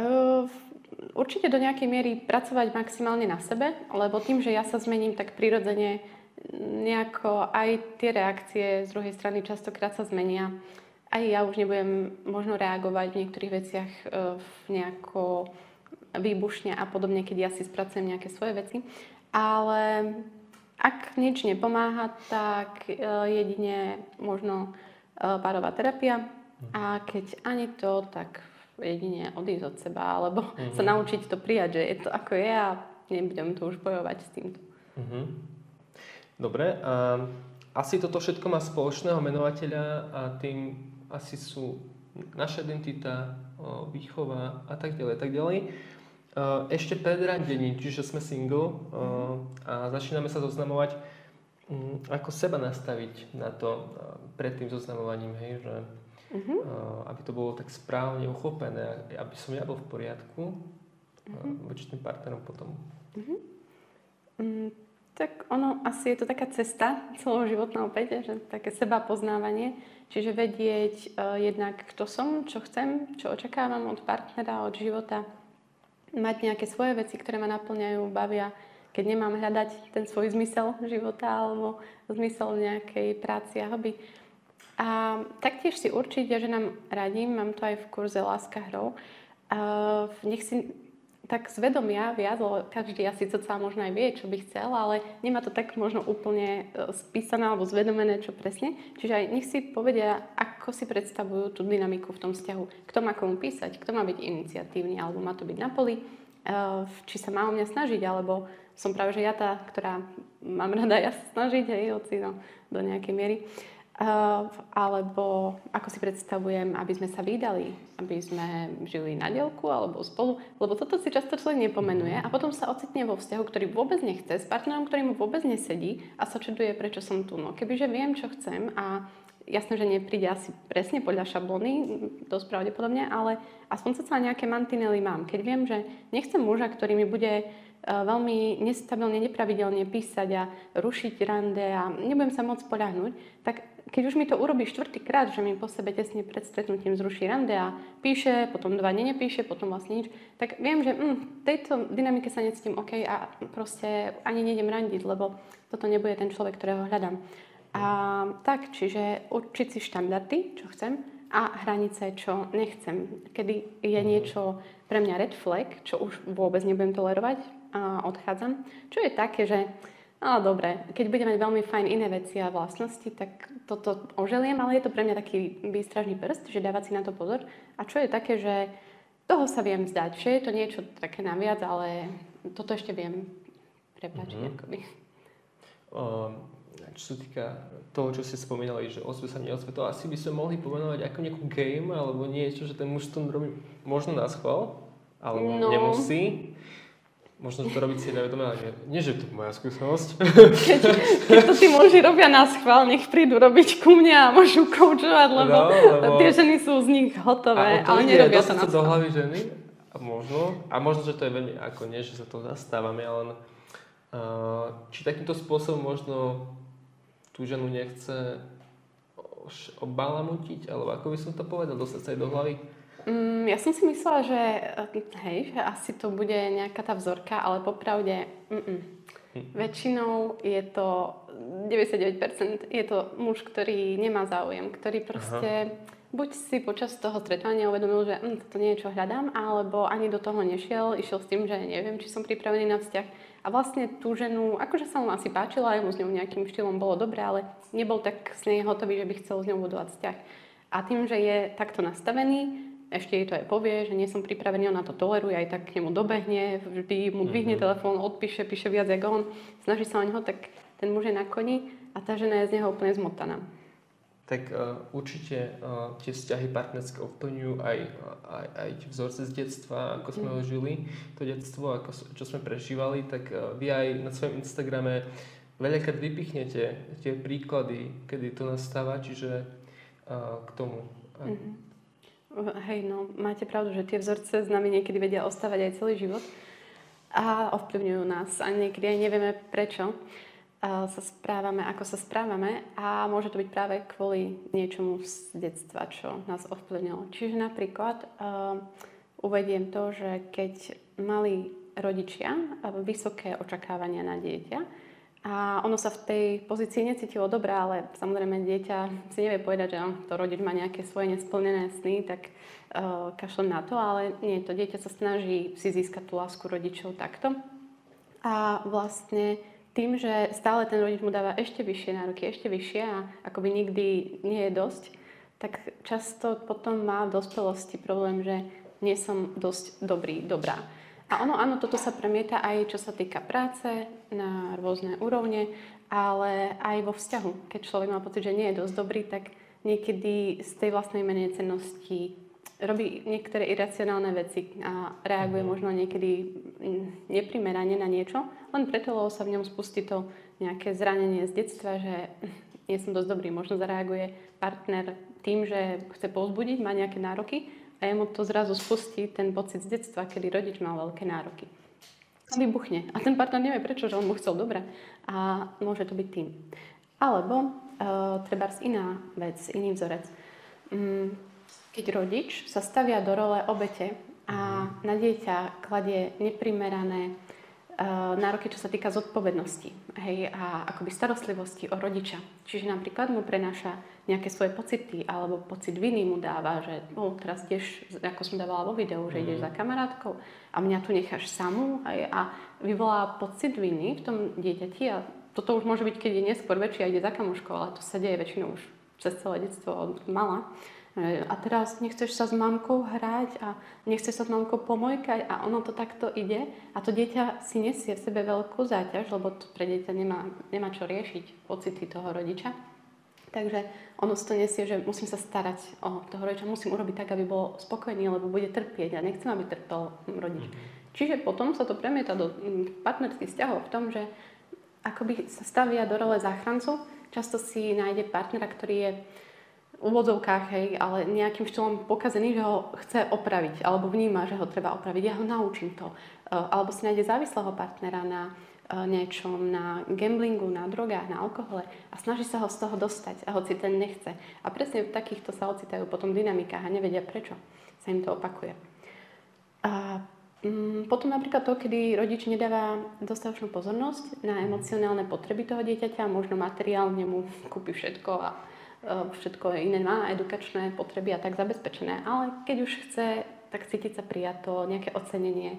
Uh, určite do nejakej miery pracovať maximálne na sebe, lebo tým, že ja sa zmením, tak prirodzene nejako aj tie reakcie z druhej strany častokrát sa zmenia. Aj ja už nebudem možno reagovať v niektorých veciach nejako výbušne a podobne, keď ja si spracujem nejaké svoje veci. Ale ak nič nepomáha, tak e, jedine možno e, párová terapia a keď ani to, tak jedine odísť od seba alebo uh-huh. sa naučiť to prijať, že je to ako je a nebudem tu už bojovať s týmto. Uh-huh. Dobre, a asi toto všetko má spoločného menovateľa a tým asi sú naša identita, výchova a tak ďalej, tak ďalej. Ešte pred randením, čiže sme single a začíname sa zoznamovať, mm, ako seba nastaviť na to pred tým zoznamovaním, hej, že uh-huh. aby to bolo tak správne uchopené, aby som ja bol v poriadku uh-huh. voči tým partnerom potom. Uh-huh. Mm, tak ono, asi je to taká cesta celoživotná opäť, že také seba poznávanie, čiže vedieť uh, jednak, kto som, čo chcem, čo očakávam od partnera, od života, mať nejaké svoje veci, ktoré ma naplňajú, bavia, keď nemám hľadať ten svoj zmysel života alebo zmysel nejakej práci a hobby. A taktiež si určite, že nám radím, mám to aj v kurze Láska hrou, uh, nech si tak zvedomia viac, lebo každý asi sa možno aj vie, čo by chcel, ale nemá to tak možno úplne e, spísané alebo zvedomené, čo presne. Čiže aj nech si povedia, ako si predstavujú tú dynamiku v tom vzťahu. Kto má komu písať, kto má byť iniciatívny, alebo má to byť na poli, e, či sa má o mňa snažiť, alebo som práve že ja tá, ktorá mám rada ja snažiť, hej, hoci no, do nejakej miery. Uh, alebo ako si predstavujem, aby sme sa vydali, aby sme žili na dielku alebo spolu, lebo toto si často človek nepomenuje a potom sa ocitne vo vzťahu, ktorý vôbec nechce, s partnerom, ktorý mu vôbec nesedí a sa čuduje, prečo som tu. No kebyže viem, čo chcem a jasné, že nepríde asi presne podľa šablóny, dosť pravdepodobne, ale aspoň sa nejaké mantinely mám. Keď viem, že nechcem muža, ktorý mi bude veľmi nestabilne, nepravidelne písať a rušiť rande a nebudem sa môcť poľahnúť, tak keď už mi to urobí štvrtýkrát, že mi po sebe tesne pred stretnutím zruší rande a píše, potom dva dne nepíše, potom vlastne nič, tak viem, že mm, tejto dynamike sa necítim OK a proste ani nejdem randiť, lebo toto nebude ten človek, ktorého hľadám. A tak, čiže určiť si štandardy, čo chcem, a hranice, čo nechcem. Kedy je mhm. niečo pre mňa red flag, čo už vôbec nebudem tolerovať a odchádzam. Čo je také, že No dobre, keď budem mať veľmi fajn iné veci a vlastnosti, tak toto oželiem, ale je to pre mňa taký výstražný prst, že dávať si na to pozor. A čo je také, že toho sa viem zdať, že je to niečo také naviac, ale toto ešte viem prepáčiť. Mm-hmm. Akoby. Um, čo sa týka toho, čo ste spomínali, že ozve sa neozve, to asi by sme mohli pomenovať ako nejakú game alebo niečo, že ten muž to robí možno na schvál, alebo no. nemusí. Možno to robiť si nevedomé, ale nie, nie, že to je moja skúsenosť. Keď, keď to tí muži robia na schvál, nech prídu robiť ku mne a môžu koučovať, lebo, no, lebo tie ženy sú z nich hotové, ale nerobia to na schvál. do hlavy ženy, a možno, a možno, že to je veľmi, ako nie, že sa to zastávame, ale uh, či takýmto spôsobom možno tú ženu nechce obalamutiť, alebo ako by som to povedal, dostať sa aj do hlavy. Mm, ja som si myslela, že hej, že asi to bude nejaká tá vzorka, ale popravde mm-mm. Hm. väčšinou je to 99% je to muž, ktorý nemá záujem, ktorý proste Aha. buď si počas toho stretávania uvedomil, že mm, toto nie je čo hľadám, alebo ani do toho nešiel, išiel s tým, že neviem, či som pripravený na vzťah. A vlastne tú ženu, akože sa mu asi páčila, aj mu s ňou nejakým štýlom bolo dobre, ale nebol tak s nej hotový, že by chcel s ňou budovať vzťah. A tým, že je takto nastavený, ešte jej to aj povie, že nie som pripravený, ona to toleruje, aj tak k nemu dobehne, vždy mu dvihne mm-hmm. telefón, odpíše, píše viac ako on, snaží sa o neho, tak ten muž je na koni a tá žena je z neho úplne zmotaná. Tak uh, určite uh, tie vzťahy partnerské ovplyvňujú aj, aj, aj tie vzorce z detstva, ako sme mm. ho žili, to detstvo, ako, čo sme prežívali, tak uh, vy aj na svojom Instagrame veľakrát vypichnete tie príklady, kedy to nastáva, čiže uh, k tomu. Mm-hmm. Hej, no, máte pravdu, že tie vzorce s nami niekedy vedia ostávať aj celý život a ovplyvňujú nás a niekedy aj nevieme prečo sa správame, ako sa správame a môže to byť práve kvôli niečomu z detstva, čo nás ovplyvnilo. Čiže napríklad uh, uvediem to, že keď mali rodičia vysoké očakávania na dieťa a ono sa v tej pozícii necítilo dobré, ale samozrejme dieťa si nevie povedať, že to rodič má nejaké svoje nesplnené sny, tak uh, kašlem na to, ale nie, to dieťa sa snaží si získať tú lásku rodičov takto. A vlastne tým, že stále ten rodič mu dáva ešte vyššie nároky, ešte vyššie a akoby nikdy nie je dosť, tak často potom má v dospelosti problém, že nie som dosť dobrý, dobrá. A ono, áno, toto sa premieta aj čo sa týka práce na rôzne úrovne, ale aj vo vzťahu. Keď človek má pocit, že nie je dosť dobrý, tak niekedy z tej vlastnej menej cennosti robí niektoré iracionálne veci a reaguje mhm. možno niekedy neprimerane na niečo, len preto, lebo sa v ňom spustí to nejaké zranenie z detstva, že nie som dosť dobrý. Možno zareaguje partner tým, že chce povzbudiť, má nejaké nároky a jemu to zrazu spustí ten pocit z detstva, kedy rodič mal veľké nároky. A vybuchne. A ten partner nevie prečo, že on mu chcel dobre. A môže to byť tým. Alebo uh, treba iná vec, iný vzorec. Um, keď rodič sa stavia do role obete a na dieťa kladie neprimerané nároky, čo sa týka zodpovednosti hej, a akoby starostlivosti o rodiča. Čiže napríklad mu prenáša nejaké svoje pocity alebo pocit viny mu dáva, že oh, teraz ideš, ako som dávala vo videu, že ideš za mhm. kamarátkou a mňa tu necháš samú hej, a vyvolá pocit viny v tom dieťati a toto už môže byť, keď je neskôr väčší a ide za kamoškou, ale to sa deje väčšinou už cez celé detstvo od mala. A teraz nechceš sa s mamkou hrať a nechceš sa s mamkou pomojkať a ono to takto ide a to dieťa si nesie v sebe veľkú záťaž, lebo to pre dieťa nemá, nemá čo riešiť pocity toho rodiča. Takže ono si to nesie, že musím sa starať o toho rodiča, musím urobiť tak, aby bol spokojný, lebo bude trpieť a nechcem, aby trpel rodič. Mm-hmm. Čiže potom sa to premieta do mm, partnerských vzťahov v tom, že akoby sa stavia do role záchrancu. Často si nájde partnera, ktorý je úvodzovkách, hej, ale nejakým štýlom pokazený, že ho chce opraviť, alebo vníma, že ho treba opraviť. Ja ho naučím to. Eh, alebo si nájde závislého partnera na eh, niečom, na gamblingu, na drogách, na alkohole a snaží sa ho z toho dostať a hoci ten nechce. A presne v takýchto sa ocitajú potom dynamikách a nevedia prečo sa im to opakuje. A mm, potom napríklad to, kedy rodič nedáva dostatočnú pozornosť na emocionálne potreby toho dieťaťa, možno materiálne mu kúpi všetko a E, všetko iné má, edukačné potreby a tak zabezpečené. Ale keď už chce, tak cítiť sa prijato, nejaké ocenenie,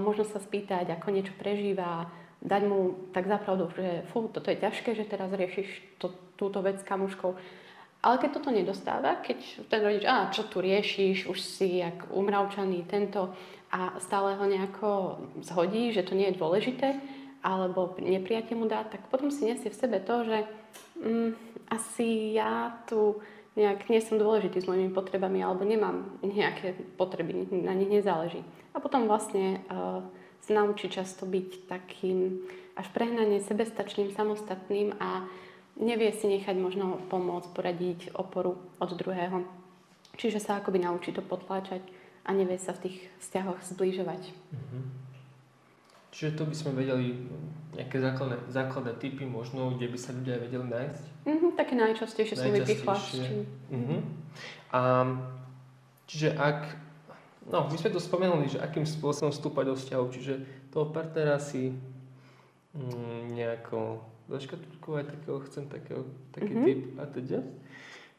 možno sa spýtať, ako niečo prežíva, dať mu tak zapravdu, že fú, toto je ťažké, že teraz riešiš to, túto vec s kamuškou. Ale keď toto nedostáva, keď ten rodič, a čo tu riešiš, už si jak umravčaný tento a stále ho nejako zhodí, že to nie je dôležité, alebo neprijatie mu dá, tak potom si nesie v sebe to, že mm, asi ja tu nejak nie som dôležitý s mojimi potrebami alebo nemám nejaké potreby, na nich nezáleží. A potom vlastne uh, sa naučí často byť takým až prehnane sebestačným, samostatným a nevie si nechať možno pomôcť, poradiť oporu od druhého. Čiže sa akoby naučí to potláčať a nevie sa v tých vzťahoch zbližovať. Mm-hmm. Čiže to by sme vedeli nejaké základné, základné typy možno, kde by sa ľudia vedeli nájsť? Mm-hmm, také najčastejšie som vypichla. Mm-hmm. A, čiže ak, no my sme to spomenuli, že akým spôsobom vstúpať do vzťahu, čiže toho partnera si mm, nejako zaškatulkovať, takého chcem, takého, taký mm-hmm. typ a teda.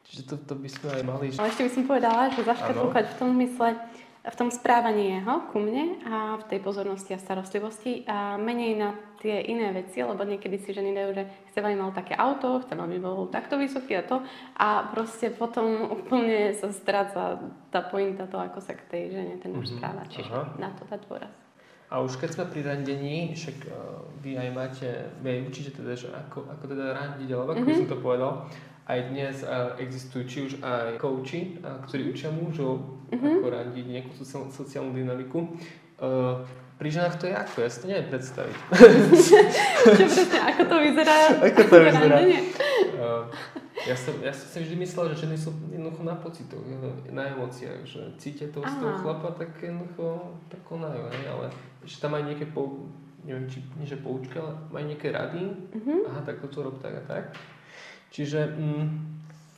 Čiže to, to by sme aj mali. Ale ešte by som povedala, že zaškatulkovať v tom mysle, v tom správaní jeho ku mne a v tej pozornosti a starostlivosti a menej na tie iné veci, lebo niekedy si ženy dajú, že chcem, aby mal také auto, chcem, aby bol takto vysoký a to a proste potom úplne sa stráca tá pointa to, ako sa k tej žene ten muž mm-hmm. správa. Čiže Aha. na to dať dôraz. A už keď sme pri randení, však uh, vy aj máte, vy aj učíte teda, že ako, ako teda randiť, alebo ako mm-hmm. som to povedal, aj dnes existujú či už aj uh, ktorí učia mužov, mm-hmm. ako randiť nejakú sociálnu, dynamiku. Uh, pri ženách to je ako? Ja si to neviem predstaviť. Čo presne, ako to vyzerá? Ako to vyzerá? Uh, ja, som, ja som si vždy myslel, že ženy sú jednoducho na pocitoch, na emóciách, že cítia toho z toho chlapa, tak jednoducho tak konajú, hej? ale že tam aj nejaké pou, neviem, či nie že poučka, ale majú nejaké rady, mm-hmm. aha, tak toto rob tak a tak. Čiže, mm,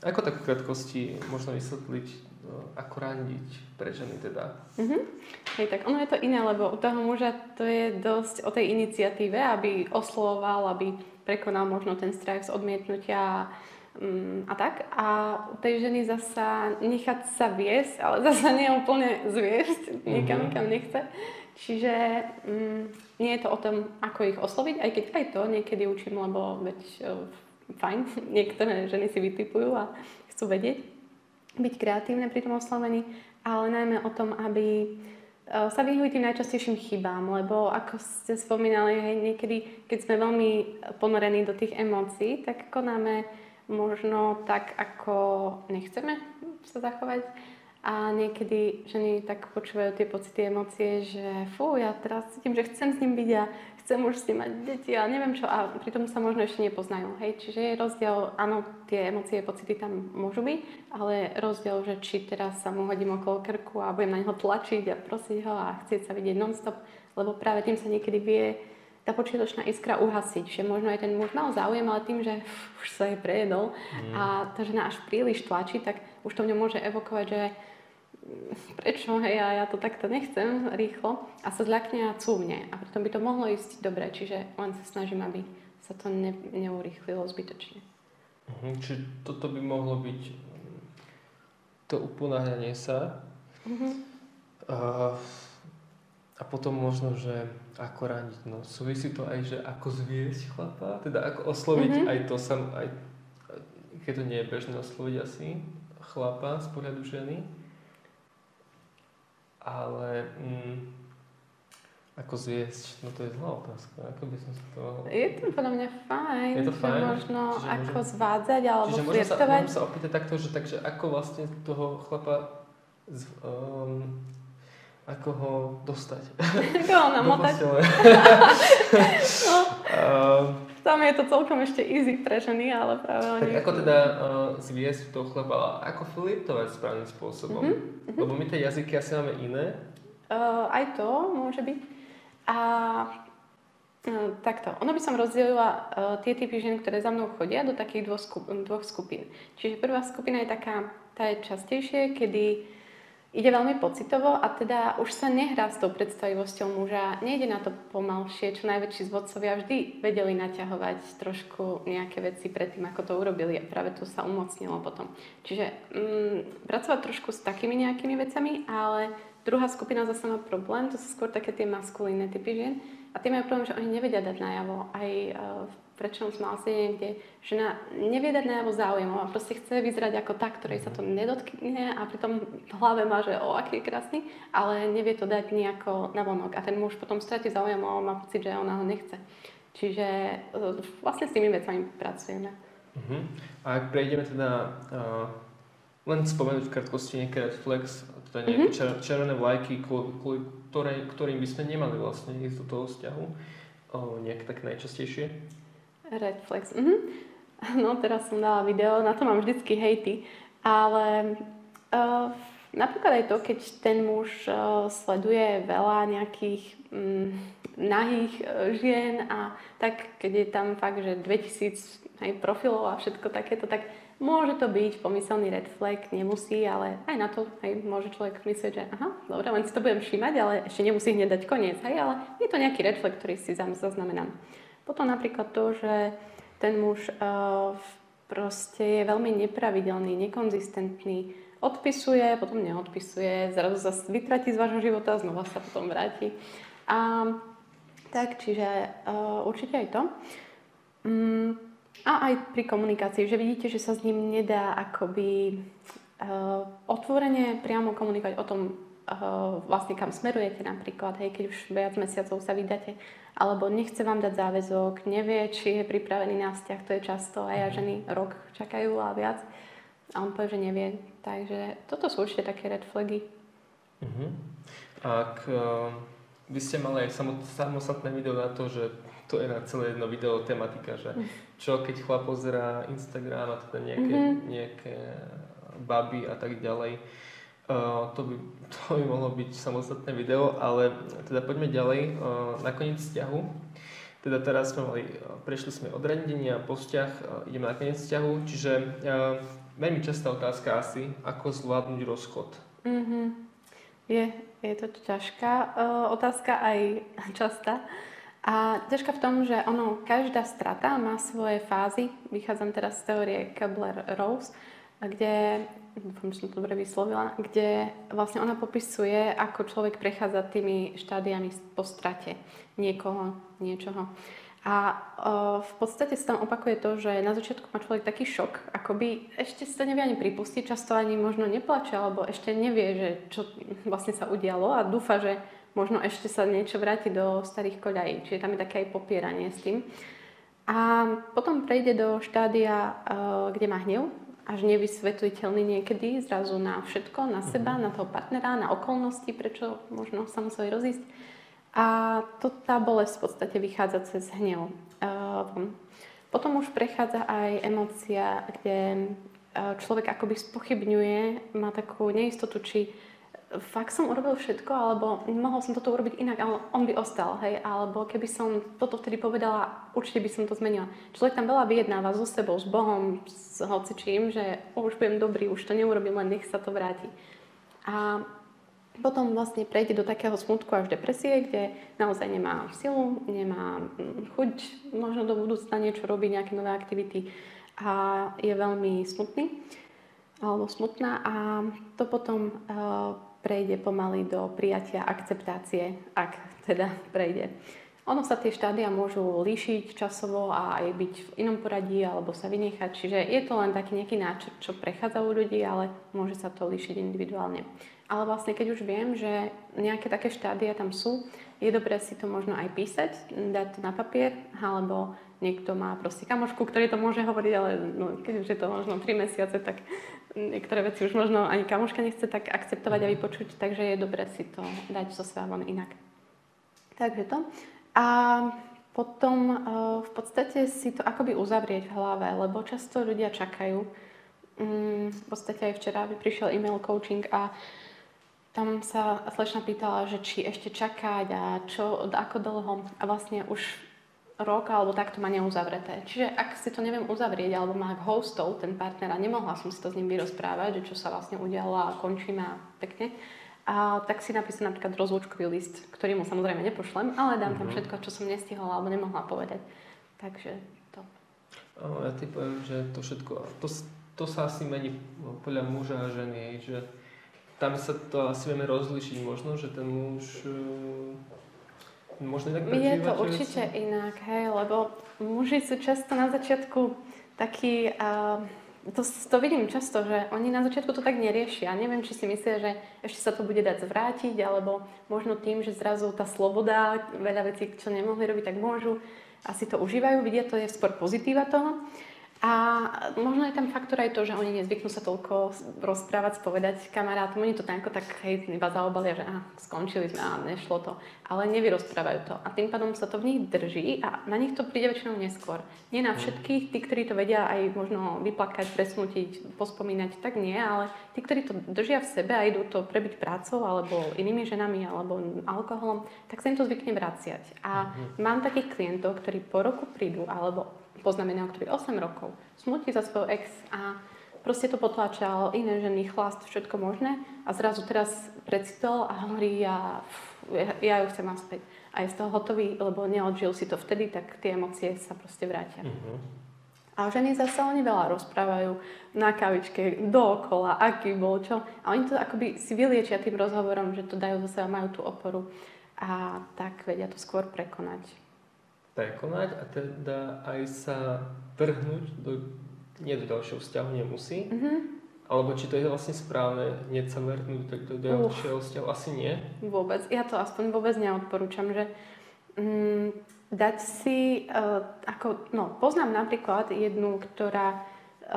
ako tak v krátkosti možno vysvetliť, ako randiť pre ženy teda. Mm-hmm. Hej, tak ono je to iné, lebo u toho muža to je dosť o tej iniciatíve, aby oslovoval, aby prekonal možno ten strach z odmietnutia um, a tak. A u tej ženy zasa nechať sa viesť, ale zasa nie úplne zviesť, nikam, mm-hmm. nikam nechce. Čiže um, nie je to o tom, ako ich osloviť, aj keď aj to niekedy učím, lebo veď uh, fajn, niektoré ženy si vytipujú a chcú vedieť, byť kreatívne pri tom oslovení, ale najmä o tom, aby e, sa vyhli tým najčastejším chybám, lebo ako ste spomínali, hej, niekedy, keď sme veľmi ponorení do tých emócií, tak konáme možno tak, ako nechceme sa zachovať. A niekedy ženy tak počúvajú tie pocity, emócie, že fú, ja teraz cítim, že chcem s ním byť a chcem už s ním mať deti a neviem čo a pritom sa možno ešte nepoznajú. Hej? Čiže je rozdiel, áno, tie emócie, pocity tam môžu byť, ale rozdiel, že či teraz sa mu hodím okolo krku a budem na neho tlačiť a prosiť ho a chcieť sa vidieť non-stop, lebo práve tým sa niekedy vie tá počiatočná iskra uhasiť, že možno aj ten muž mal záujem, ale tým, že už sa jej prejedol mm. a tá žena až príliš tlačí, tak už to v ňom môže evokovať, že prečo, hej, a ja to takto nechcem rýchlo a sa zľakne a cúvne. A preto by to mohlo ísť dobre, čiže len sa snažím, aby sa to ne, neurýchlilo zbytočne. Uh-huh, čiže toto by mohlo byť to uponáhľanie sa. Uh-huh. A, a potom možno, že ako raniť. No, súvisí to aj, že ako zviesť chlapa, teda ako osloviť uh-huh. aj to sam, aj, keď to nie je bežné osloviť asi chlapa z pohľadu ženy ale mm, ako zviesť, no to je zlá otázka. Ako by som sa to... Je to podľa mňa fajn. Je to fajn? možno čiže ako môžem, zvádzať alebo čiže môžem sa, môžem sa opýtať takto, že takže ako vlastne toho chlapa z, um, ako ho dostať? Ako ho namotať? no. um, tam je to celkom ešte easy pre ženy, ale práve oni... Tak ako teda uh, zviesť toho chleba, ako flirtovať správnym spôsobom? Mm-hmm. Lebo my tie jazyky asi máme iné. Uh, aj to môže byť. A uh, takto, ono by som rozdelila uh, tie typy žien, ktoré za mnou chodia do takých dvoch, skup- dvoch skupín. Čiže prvá skupina je taká, tá je častejšie, kedy ide veľmi pocitovo a teda už sa nehrá s tou predstavivosťou muža, nejde na to pomalšie, čo najväčší zvodcovia vždy vedeli naťahovať trošku nejaké veci predtým, ako to urobili a práve to sa umocnilo potom. Čiže mm, pracovať trošku s takými nejakými vecami, ale druhá skupina zase má problém, to sú skôr také tie maskulínne typy žien. A tie majú problém, že oni nevedia dať najavo. Aj uh, prečo som mala sedenie, kde žena nevie dať najavo záujem a proste chce vyzerať ako tá, ktorej sa to nedotkne a pritom v hlave má, že o, aký je krásny, ale nevie to dať nejako na vonok a ten muž potom stratí záujem a má pocit, že ona ho nechce. Čiže e, vlastne s tými vecami pracujeme. Uh-huh. A ak prejdeme teda uh, len spomenúť v krátkosti nejaké red flex, teda nejaké uh-huh. červené vlajky, kvôli, ktorým by sme nemali vlastne ísť do toho vzťahu, uh, nejak tak najčastejšie? Red flags. Mhm. No teraz som dala video, na to mám vždycky hejty, ale uh, napríklad aj to, keď ten muž uh, sleduje veľa nejakých um, nahých uh, žien a tak, keď je tam fakt, že 2000 hej, profilov a všetko takéto, tak môže to byť pomyselný red flag, nemusí, ale aj na to hej, môže človek myslieť, že aha, dobre, len si to budem všímať, ale ešte nemusí hneď dať koniec, hej, ale je to nejaký red flag, ktorý si zaznamenám. Potom napríklad to, že ten muž uh, proste je veľmi nepravidelný, nekonzistentný, odpisuje, potom neodpisuje, zrazu sa vytratí z vášho života, znova sa potom vráti. A, tak, čiže uh, určite aj to. Um, a aj pri komunikácii, že vidíte, že sa s ním nedá akoby uh, otvorene priamo komunikovať o tom, uh, vlastne kam smerujete napríklad, hej, keď už viac mesiacov sa vydáte, alebo nechce vám dať záväzok, nevie, či je pripravený na vzťah, to je často aj a ženy rok čakajú a viac a on povie, že nevie. Takže toto sú určite také red flagy. Uh-huh. Ak uh, by ste mali aj samostatné video na to, že to je na celé jedno video tematika, že čo keď chlap pozerá Instagram a teda nejaké, uh-huh. nejaké baby a tak ďalej, To, by, to by mohlo byť samostatné video, ale teda poďme ďalej. Uh, na koniec vzťahu. Teda teraz sme mali, prešli sme od randenia po vzťah, uh, ideme na koniec vzťahu, čiže veľmi častá otázka asi, ako zvládnuť rozchod. Mm-hmm. Je, je to ťažká otázka, aj častá. A ťažká v tom, že ono, každá strata má svoje fázy. Vychádzam teraz z teórie Kebler-Rose, kde, dúfam, som to dobre vyslovila, kde vlastne ona popisuje, ako človek prechádza tými štádiami po strate niekoho, niečoho. A uh, v podstate sa tam opakuje to, že na začiatku má človek taký šok, akoby ešte sa nevie ani pripustiť, často ani možno neplače, alebo ešte nevie, že čo vlastne sa udialo a dúfa, že možno ešte sa niečo vráti do starých koľají. Čiže tam je také aj popieranie s tým. A potom prejde do štádia, kde má hnev, až nevysvetliteľný niekedy, zrazu na všetko, na seba, na toho partnera, na okolnosti, prečo možno sa museli rozísť. A to, tá bolesť v podstate vychádza cez hnev. Uh, potom už prechádza aj emócia, kde človek akoby spochybňuje, má takú neistotu, či fakt som urobil všetko, alebo mohol som toto urobiť inak, ale on by ostal, hej, alebo keby som toto vtedy povedala, určite by som to zmenila. Človek tam veľa vyjednáva so sebou, s Bohom, s hocičím, že už budem dobrý, už to neurobím, len nech sa to vráti. A potom vlastne prejde do takého smutku až depresie, kde naozaj nemá silu, nemá mm, chuť možno do budúcna niečo robiť, nejaké nové aktivity a je veľmi smutný alebo smutná a to potom uh, prejde pomaly do prijatia akceptácie, ak teda prejde. Ono sa tie štádia môžu líšiť časovo a aj byť v inom poradí alebo sa vynechať. Čiže je to len taký nejaký náčrt, čo prechádza u ľudí, ale môže sa to líšiť individuálne. Ale vlastne keď už viem, že nejaké také štádia tam sú, je dobré si to možno aj písať, dať to na papier, alebo niekto má proste kamošku, ktorý to môže hovoriť, ale no, keď už je to možno 3 mesiace, tak niektoré veci už možno ani kamoška nechce tak akceptovať a vypočuť, takže je dobré si to dať so svávom inak. Takže to. A potom uh, v podstate si to akoby uzavrieť v hlave, lebo často ľudia čakajú. Um, v podstate aj včera by prišiel email coaching a tam sa slečna pýtala, že či ešte čakať a čo, ako dlho. A vlastne už rok alebo takto má neuzavreté. Čiže ak si to neviem uzavrieť alebo má hostov ten partner a nemohla som si to s ním vyrozprávať, že čo sa vlastne udialo a končíme a pekne, a tak si napísam napríklad rozlúčkový list, ktorý mu samozrejme nepošlem, ale dám tam mhm. všetko, čo som nestihla alebo nemohla povedať. Takže to. Ja ti poviem, že to všetko, to, to sa asi mení podľa muža a ženy, že tam sa to asi vieme rozlišiť možno, že ten muž možno inak Je to určite veci? inak, hej, lebo muži sú často na začiatku takí, uh, to, to vidím často, že oni na začiatku to tak neriešia. Neviem, či si myslia, že ešte sa to bude dať zvrátiť, alebo možno tým, že zrazu tá sloboda, veľa vecí, čo nemohli robiť, tak môžu, asi to užívajú, vidia, to je skôr pozitíva toho. A možno je tam faktor aj to, že oni nezvyknú sa toľko rozprávať, spovedať kamarátom. Oni to tam ako tak hej, iba zaobalia, že aha, skončili sme a nešlo to. Ale nevyrozprávajú to. A tým pádom sa to v nich drží a na nich to príde väčšinou neskôr. Nie na všetkých, tí, ktorí to vedia aj možno vyplakať, presnútiť, pospomínať, tak nie, ale tí, ktorí to držia v sebe a idú to prebiť prácou alebo inými ženami alebo alkoholom, tak sa im to zvykne vraciať. A mhm. mám takých klientov, ktorí po roku prídu alebo poznamenal, ktorý 8 rokov smutí za svojho ex a proste to potláčal, iné ženy, chlast, všetko možné a zrazu teraz precitol a hovorí, ja, ja ju chcem naspäť. A je z toho hotový, lebo neodžil si to vtedy, tak tie emócie sa proste vrátia. Uh-huh. A ženy zase oni veľa rozprávajú na kavičke, dookola, aký bol čo. A oni to akoby si vyliečia tým rozhovorom, že to dajú a majú tú oporu. A tak vedia to skôr prekonať prekonať a teda aj sa vrhnúť do, nie do ďalšieho vzťahu nemusí, mm-hmm. Alebo či to je vlastne správne, hneď sa vrhnúť tak do ďalšieho vzťahu? Asi nie. Vôbec. Ja to aspoň vôbec neodporúčam, že mm, dať si, uh, ako, no, poznám napríklad jednu, ktorá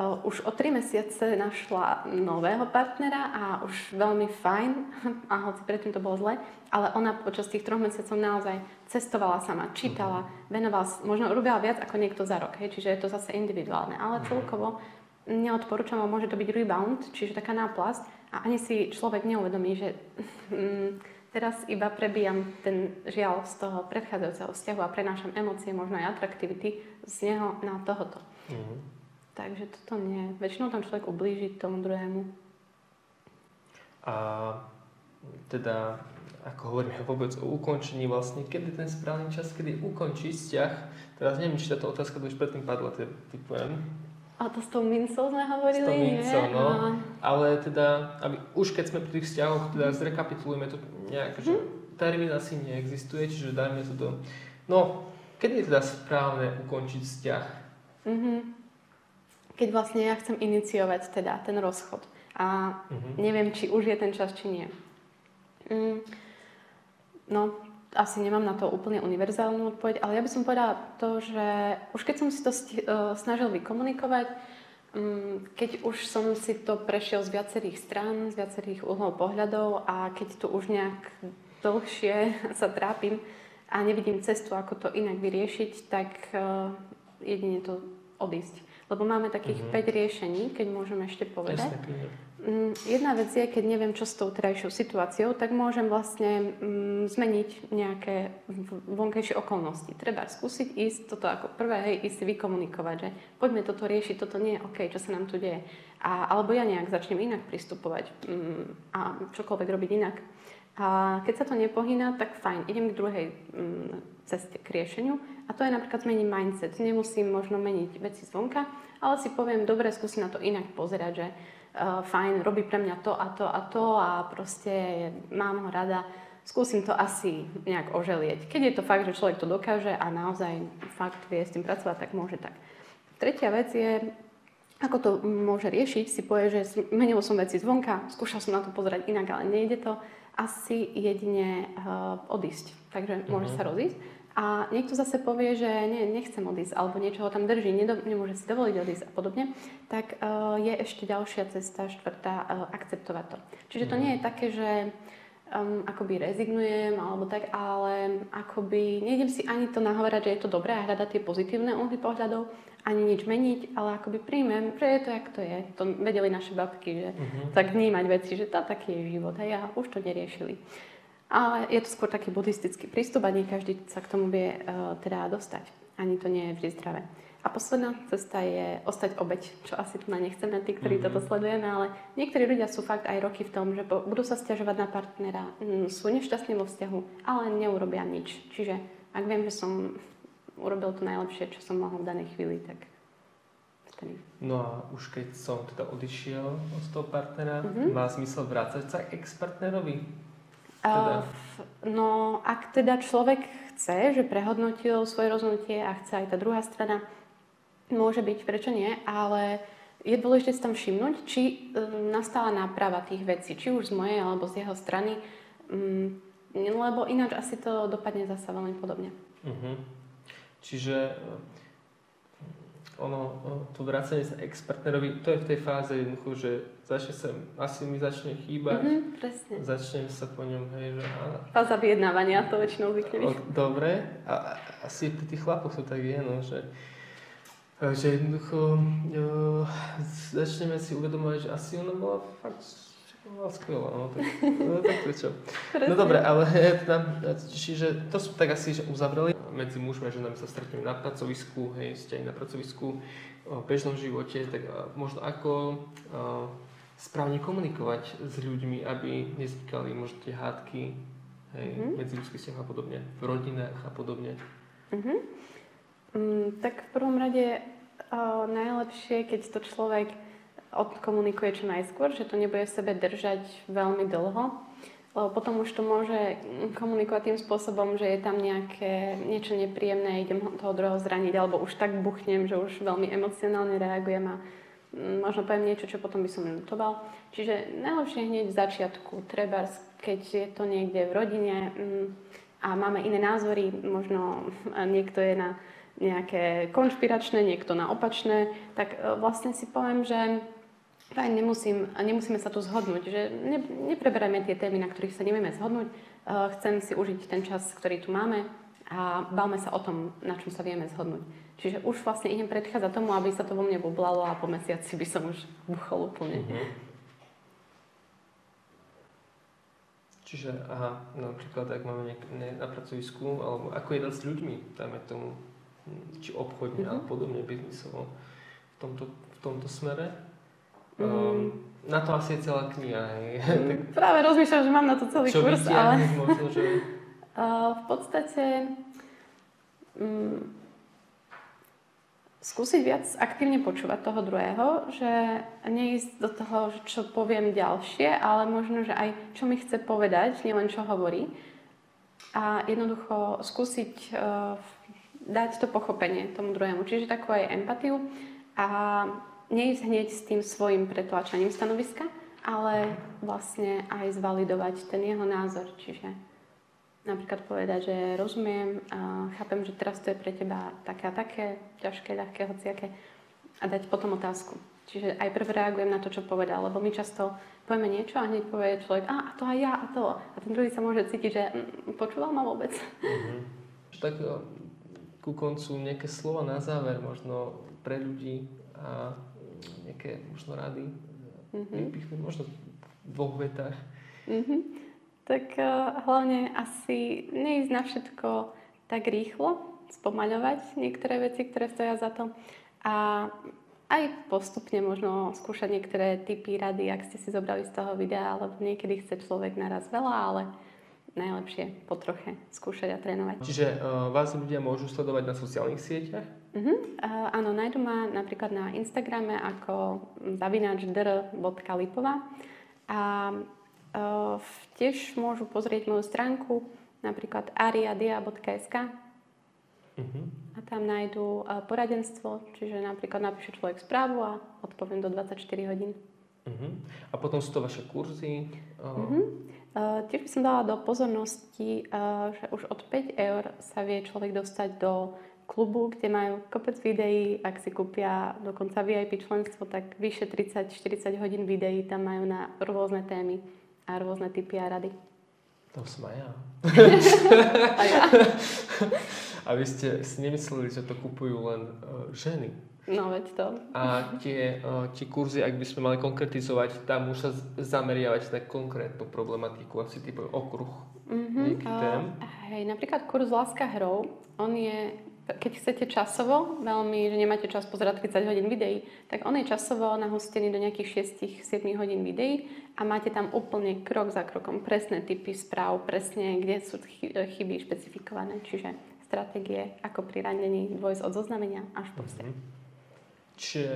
už o 3 mesiace našla nového partnera a už veľmi fajn, a hoci predtým to bolo zle, ale ona počas tých troch mesiacov naozaj cestovala sama, čítala, mhm. venovala, možno robila viac ako niekto za rok, hej, čiže je to zase individuálne. Ale mhm. celkovo neodporúčam, môže to byť rebound, čiže taká náplast a ani si človek neuvedomí, že mm, teraz iba prebijam ten žiaľ z toho predchádzajúceho vzťahu a prenášam emócie, možno aj atraktivity z neho na tohoto. Mm. Takže toto nie. Väčšinou tam človek ublíži tomu druhému. A teda, ako hovoríme vôbec o ukončení vlastne, kedy ten správny čas, kedy ukončiť vzťah. Teraz neviem, či táto otázka už predtým padla, typujem. A to s tou mincou sme hovorili, s tou mincou, no. A... Ale teda, aby, už keď sme pri tých vzťahoch, teda zrekapitulujeme to nejak, mm. že termín asi neexistuje, čiže dajme to do... No, kedy je teda správne ukončiť vzťah? Mm-hmm. Keď vlastne ja chcem iniciovať teda ten rozchod a mm-hmm. neviem, či už je ten čas, či nie. Mm, no, asi nemám na to úplne univerzálnu odpoveď, ale ja by som povedala to, že už keď som si to sti- uh, snažil vykomunikovať, um, keď už som si to prešiel z viacerých strán, z viacerých uhlov pohľadov a keď tu už nejak dlhšie sa trápim a nevidím cestu, ako to inak vyriešiť, tak uh, jedine to odísť. Lebo máme takých mm-hmm. 5 riešení, keď môžeme ešte povedať. Jasne, Mm, jedna vec je, keď neviem, čo s tou terajšou situáciou, tak môžem vlastne mm, zmeniť nejaké vonkajšie okolnosti. Treba skúsiť ísť toto ako prvé, hej, ísť si vykomunikovať, že poďme toto riešiť, toto nie je OK, čo sa nám tu deje. A, alebo ja nejak začnem inak pristupovať mm, a čokoľvek robiť inak. A keď sa to nepohýna, tak fajn, idem k druhej mm, ceste, k riešeniu. A to je napríklad zmeniť mindset. Nemusím možno meniť veci zvonka, ale si poviem, dobre, skúsim na to inak pozerať, že uh, fajn, robí pre mňa to a to a to a proste mám ho rada, skúsim to asi nejak oželieť. Keď je to fakt, že človek to dokáže a naozaj fakt vie s tým pracovať, tak môže tak. Tretia vec je, ako to môže riešiť, si povie, že menil som veci zvonka, skúšal som na to pozerať inak, ale nejde to, asi jedine uh, odísť. Takže môže uh-huh. sa rozísť. A niekto zase povie, že nie, nechcem odísť, alebo niečo ho tam drží, nedo, nemôže si dovoliť odísť a podobne, tak uh, je ešte ďalšia cesta, štvrtá, uh, akceptovať to. Čiže to mhm. nie je také, že um, akoby rezignujem alebo tak, ale akoby nejdem si ani to nahovárať, že je to dobré a hľadať tie pozitívne uhly pohľadov, ani nič meniť, ale akoby príjmem, že je to, jak to je. To vedeli naše babky, že uh-huh. tak vnímať veci, že to taký je život a ja už to neriešili. Ale je to skôr taký buddhistický prístup a nie každý sa k tomu vie uh, teda dostať. Ani to nie je vždy zdravé. A posledná cesta je ostať obeď, čo asi tu na nechceme, tí, ktorí mm-hmm. toto sledujeme, ale niektorí ľudia sú fakt aj roky v tom, že budú sa stiažovať na partnera, mm, sú nešťastní vo vzťahu, ale neurobia nič. Čiže ak viem, že som urobil to najlepšie, čo som mohol v danej chvíli, tak vtedy. No a už keď som teda odišiel od toho partnera, mm-hmm. má zmysel vrácať sa k ex-partnerovi? Teda. No, ak teda človek chce, že prehodnotil svoje rozhodnutie a chce aj tá druhá strana, môže byť, prečo nie, ale je dôležité si tam všimnúť, či um, nastala náprava tých vecí, či už z mojej alebo z jeho strany, um, lebo ináč asi to dopadne zasa veľmi podobne. Uh-huh. Čiže ono, to vracanie sa ex-partnerovi, to je v tej fáze jednoducho, že začne sa, asi mi začne chýbať. Mm-hmm, presne. Začnem sa po ňom, hej, že... A... Fáza vyjednávania, to väčšinou zvykne. Dobre, a asi pri tých chlapoch to tak je, no, že že jednoducho jo, začneme si uvedomovať, že asi ona bola fakt bola skvelá, no tak, no, tak prečo. No dobre, ale teda, čiže to sú tak asi, že uzavreli medzi mužmi a ženami sa stretneme na pracovisku, hej, ste aj na pracovisku, v bežnom živote, tak možno ako správne komunikovať s ľuďmi, aby nevznikali možno tie hádky hej, mm-hmm. medzi ľudských vzťahov a podobne, v rodinách a podobne. Mm-hmm. Mm, tak v prvom rade uh, najlepšie, keď to človek odkomunikuje čo najskôr, že to nebude v sebe držať veľmi dlho, lebo potom už to môže komunikovať tým spôsobom, že je tam nejaké niečo nepríjemné, idem toho druhého zraniť, alebo už tak buchnem, že už veľmi emocionálne reagujem a mm, možno poviem niečo, čo potom by som ľutoval. Čiže najlepšie hneď v začiatku, treba, keď je to niekde v rodine mm, a máme iné názory, možno niekto je na nejaké konšpiračné, niekto na opačné, tak e, vlastne si poviem, že Fajn, nemusím, nemusíme sa tu zhodnúť, že ne, nepreberajme tie témy, na ktorých sa nevieme zhodnúť. Uh, chcem si užiť ten čas, ktorý tu máme a bavme sa o tom, na čom sa vieme zhodnúť. Čiže už vlastne idem predchádzať tomu, aby sa to vo mne bublalo a po mesiaci by som už buchol úplne. Uh-huh. Čiže, aha, napríklad, ak máme niek- ne, na pracovisku, alebo ako jednať s ľuďmi, dajme tomu, či obchodne, uh-huh. alebo podobne, biznisovo, tomto, v tomto smere. Mm. Um, na to asi je celá kniha. Mm, práve rozmýšľam, že mám na to celý Čo kurz, ale... možno, že... Uh, v podstate um, skúsiť viac aktívne počúvať toho druhého, že neísť do toho, čo poviem ďalšie, ale možno, že aj čo mi chce povedať, nielen čo hovorí. A jednoducho skúsiť uh, dať to pochopenie tomu druhému, čiže takú aj empatiu a neísť hneď s tým svojim pretlačaním stanoviska, ale vlastne aj zvalidovať ten jeho názor. Čiže napríklad povedať, že rozumiem, a chápem, že teraz to je pre teba také a také, ťažké, ľahké, hociaké a dať potom otázku. Čiže aj prv reagujem na to, čo povedal, lebo my často povieme niečo a hneď povie človek, a, a to aj ja, a to. A ten druhý sa môže cítiť, že mm, počúval ma vôbec. Mm-hmm. Tak e, ku koncu nejaké slova na záver možno pre ľudí a nejaké možno rady mm-hmm. vypichnúť, možno v dvoch vetách. Mm-hmm. Tak uh, hlavne asi neísť na všetko tak rýchlo, spomaľovať niektoré veci, ktoré stoja za to a aj postupne možno skúšať niektoré typy rady, ak ste si zobrali z toho videa, lebo niekedy chce človek naraz veľa, ale najlepšie po troche skúšať a trénovať. Čiže uh, vás ľudia môžu sledovať na sociálnych sieťach? Uh-huh. Uh, áno, nájdu ma napríklad na Instagrame ako zavinačdr.lipova a uh, tiež môžu pozrieť moju stránku napríklad ariadia.sk uh-huh. a tam nájdu uh, poradenstvo, čiže napríklad napíše človek správu a odpoviem do 24 hodín. Uh-huh. A potom sú to vaše kurzy? Uh... Uh-huh. Uh, tiež by som dala do pozornosti, uh, že už od 5 eur sa vie človek dostať do klubu, kde majú kopec videí, ak si kúpia dokonca VIP členstvo, tak vyše 30-40 hodín videí tam majú na rôzne témy a rôzne typy a rady. To som aj ja. a ja. a vy ste si nemysleli, že to kupujú len uh, ženy? No veď to. A tie, uh, tie kurzy, ak by sme mali konkretizovať, tam už sa zameriavať na konkrétnu problematiku, asi typu okruh mm-hmm. Uh, hej, napríklad kurz Láska hrou, on je keď chcete časovo, veľmi, že nemáte čas pozerať 30 hodín videí, tak on je časovo nahustený do nejakých 6-7 hodín videí a máte tam úplne krok za krokom presné typy správ, presne kde sú chyby špecifikované, čiže stratégie ako pri ranení dvojsť od zoznamenia až po vste. Mm-hmm. Čiže,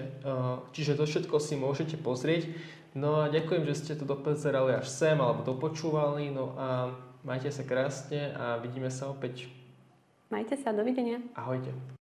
čiže to všetko si môžete pozrieť. No a ďakujem, že ste to dopozerali až sem alebo dopočúvali. No a majte sa krásne a vidíme sa opäť Majte sa, dovidenia. Ahojte.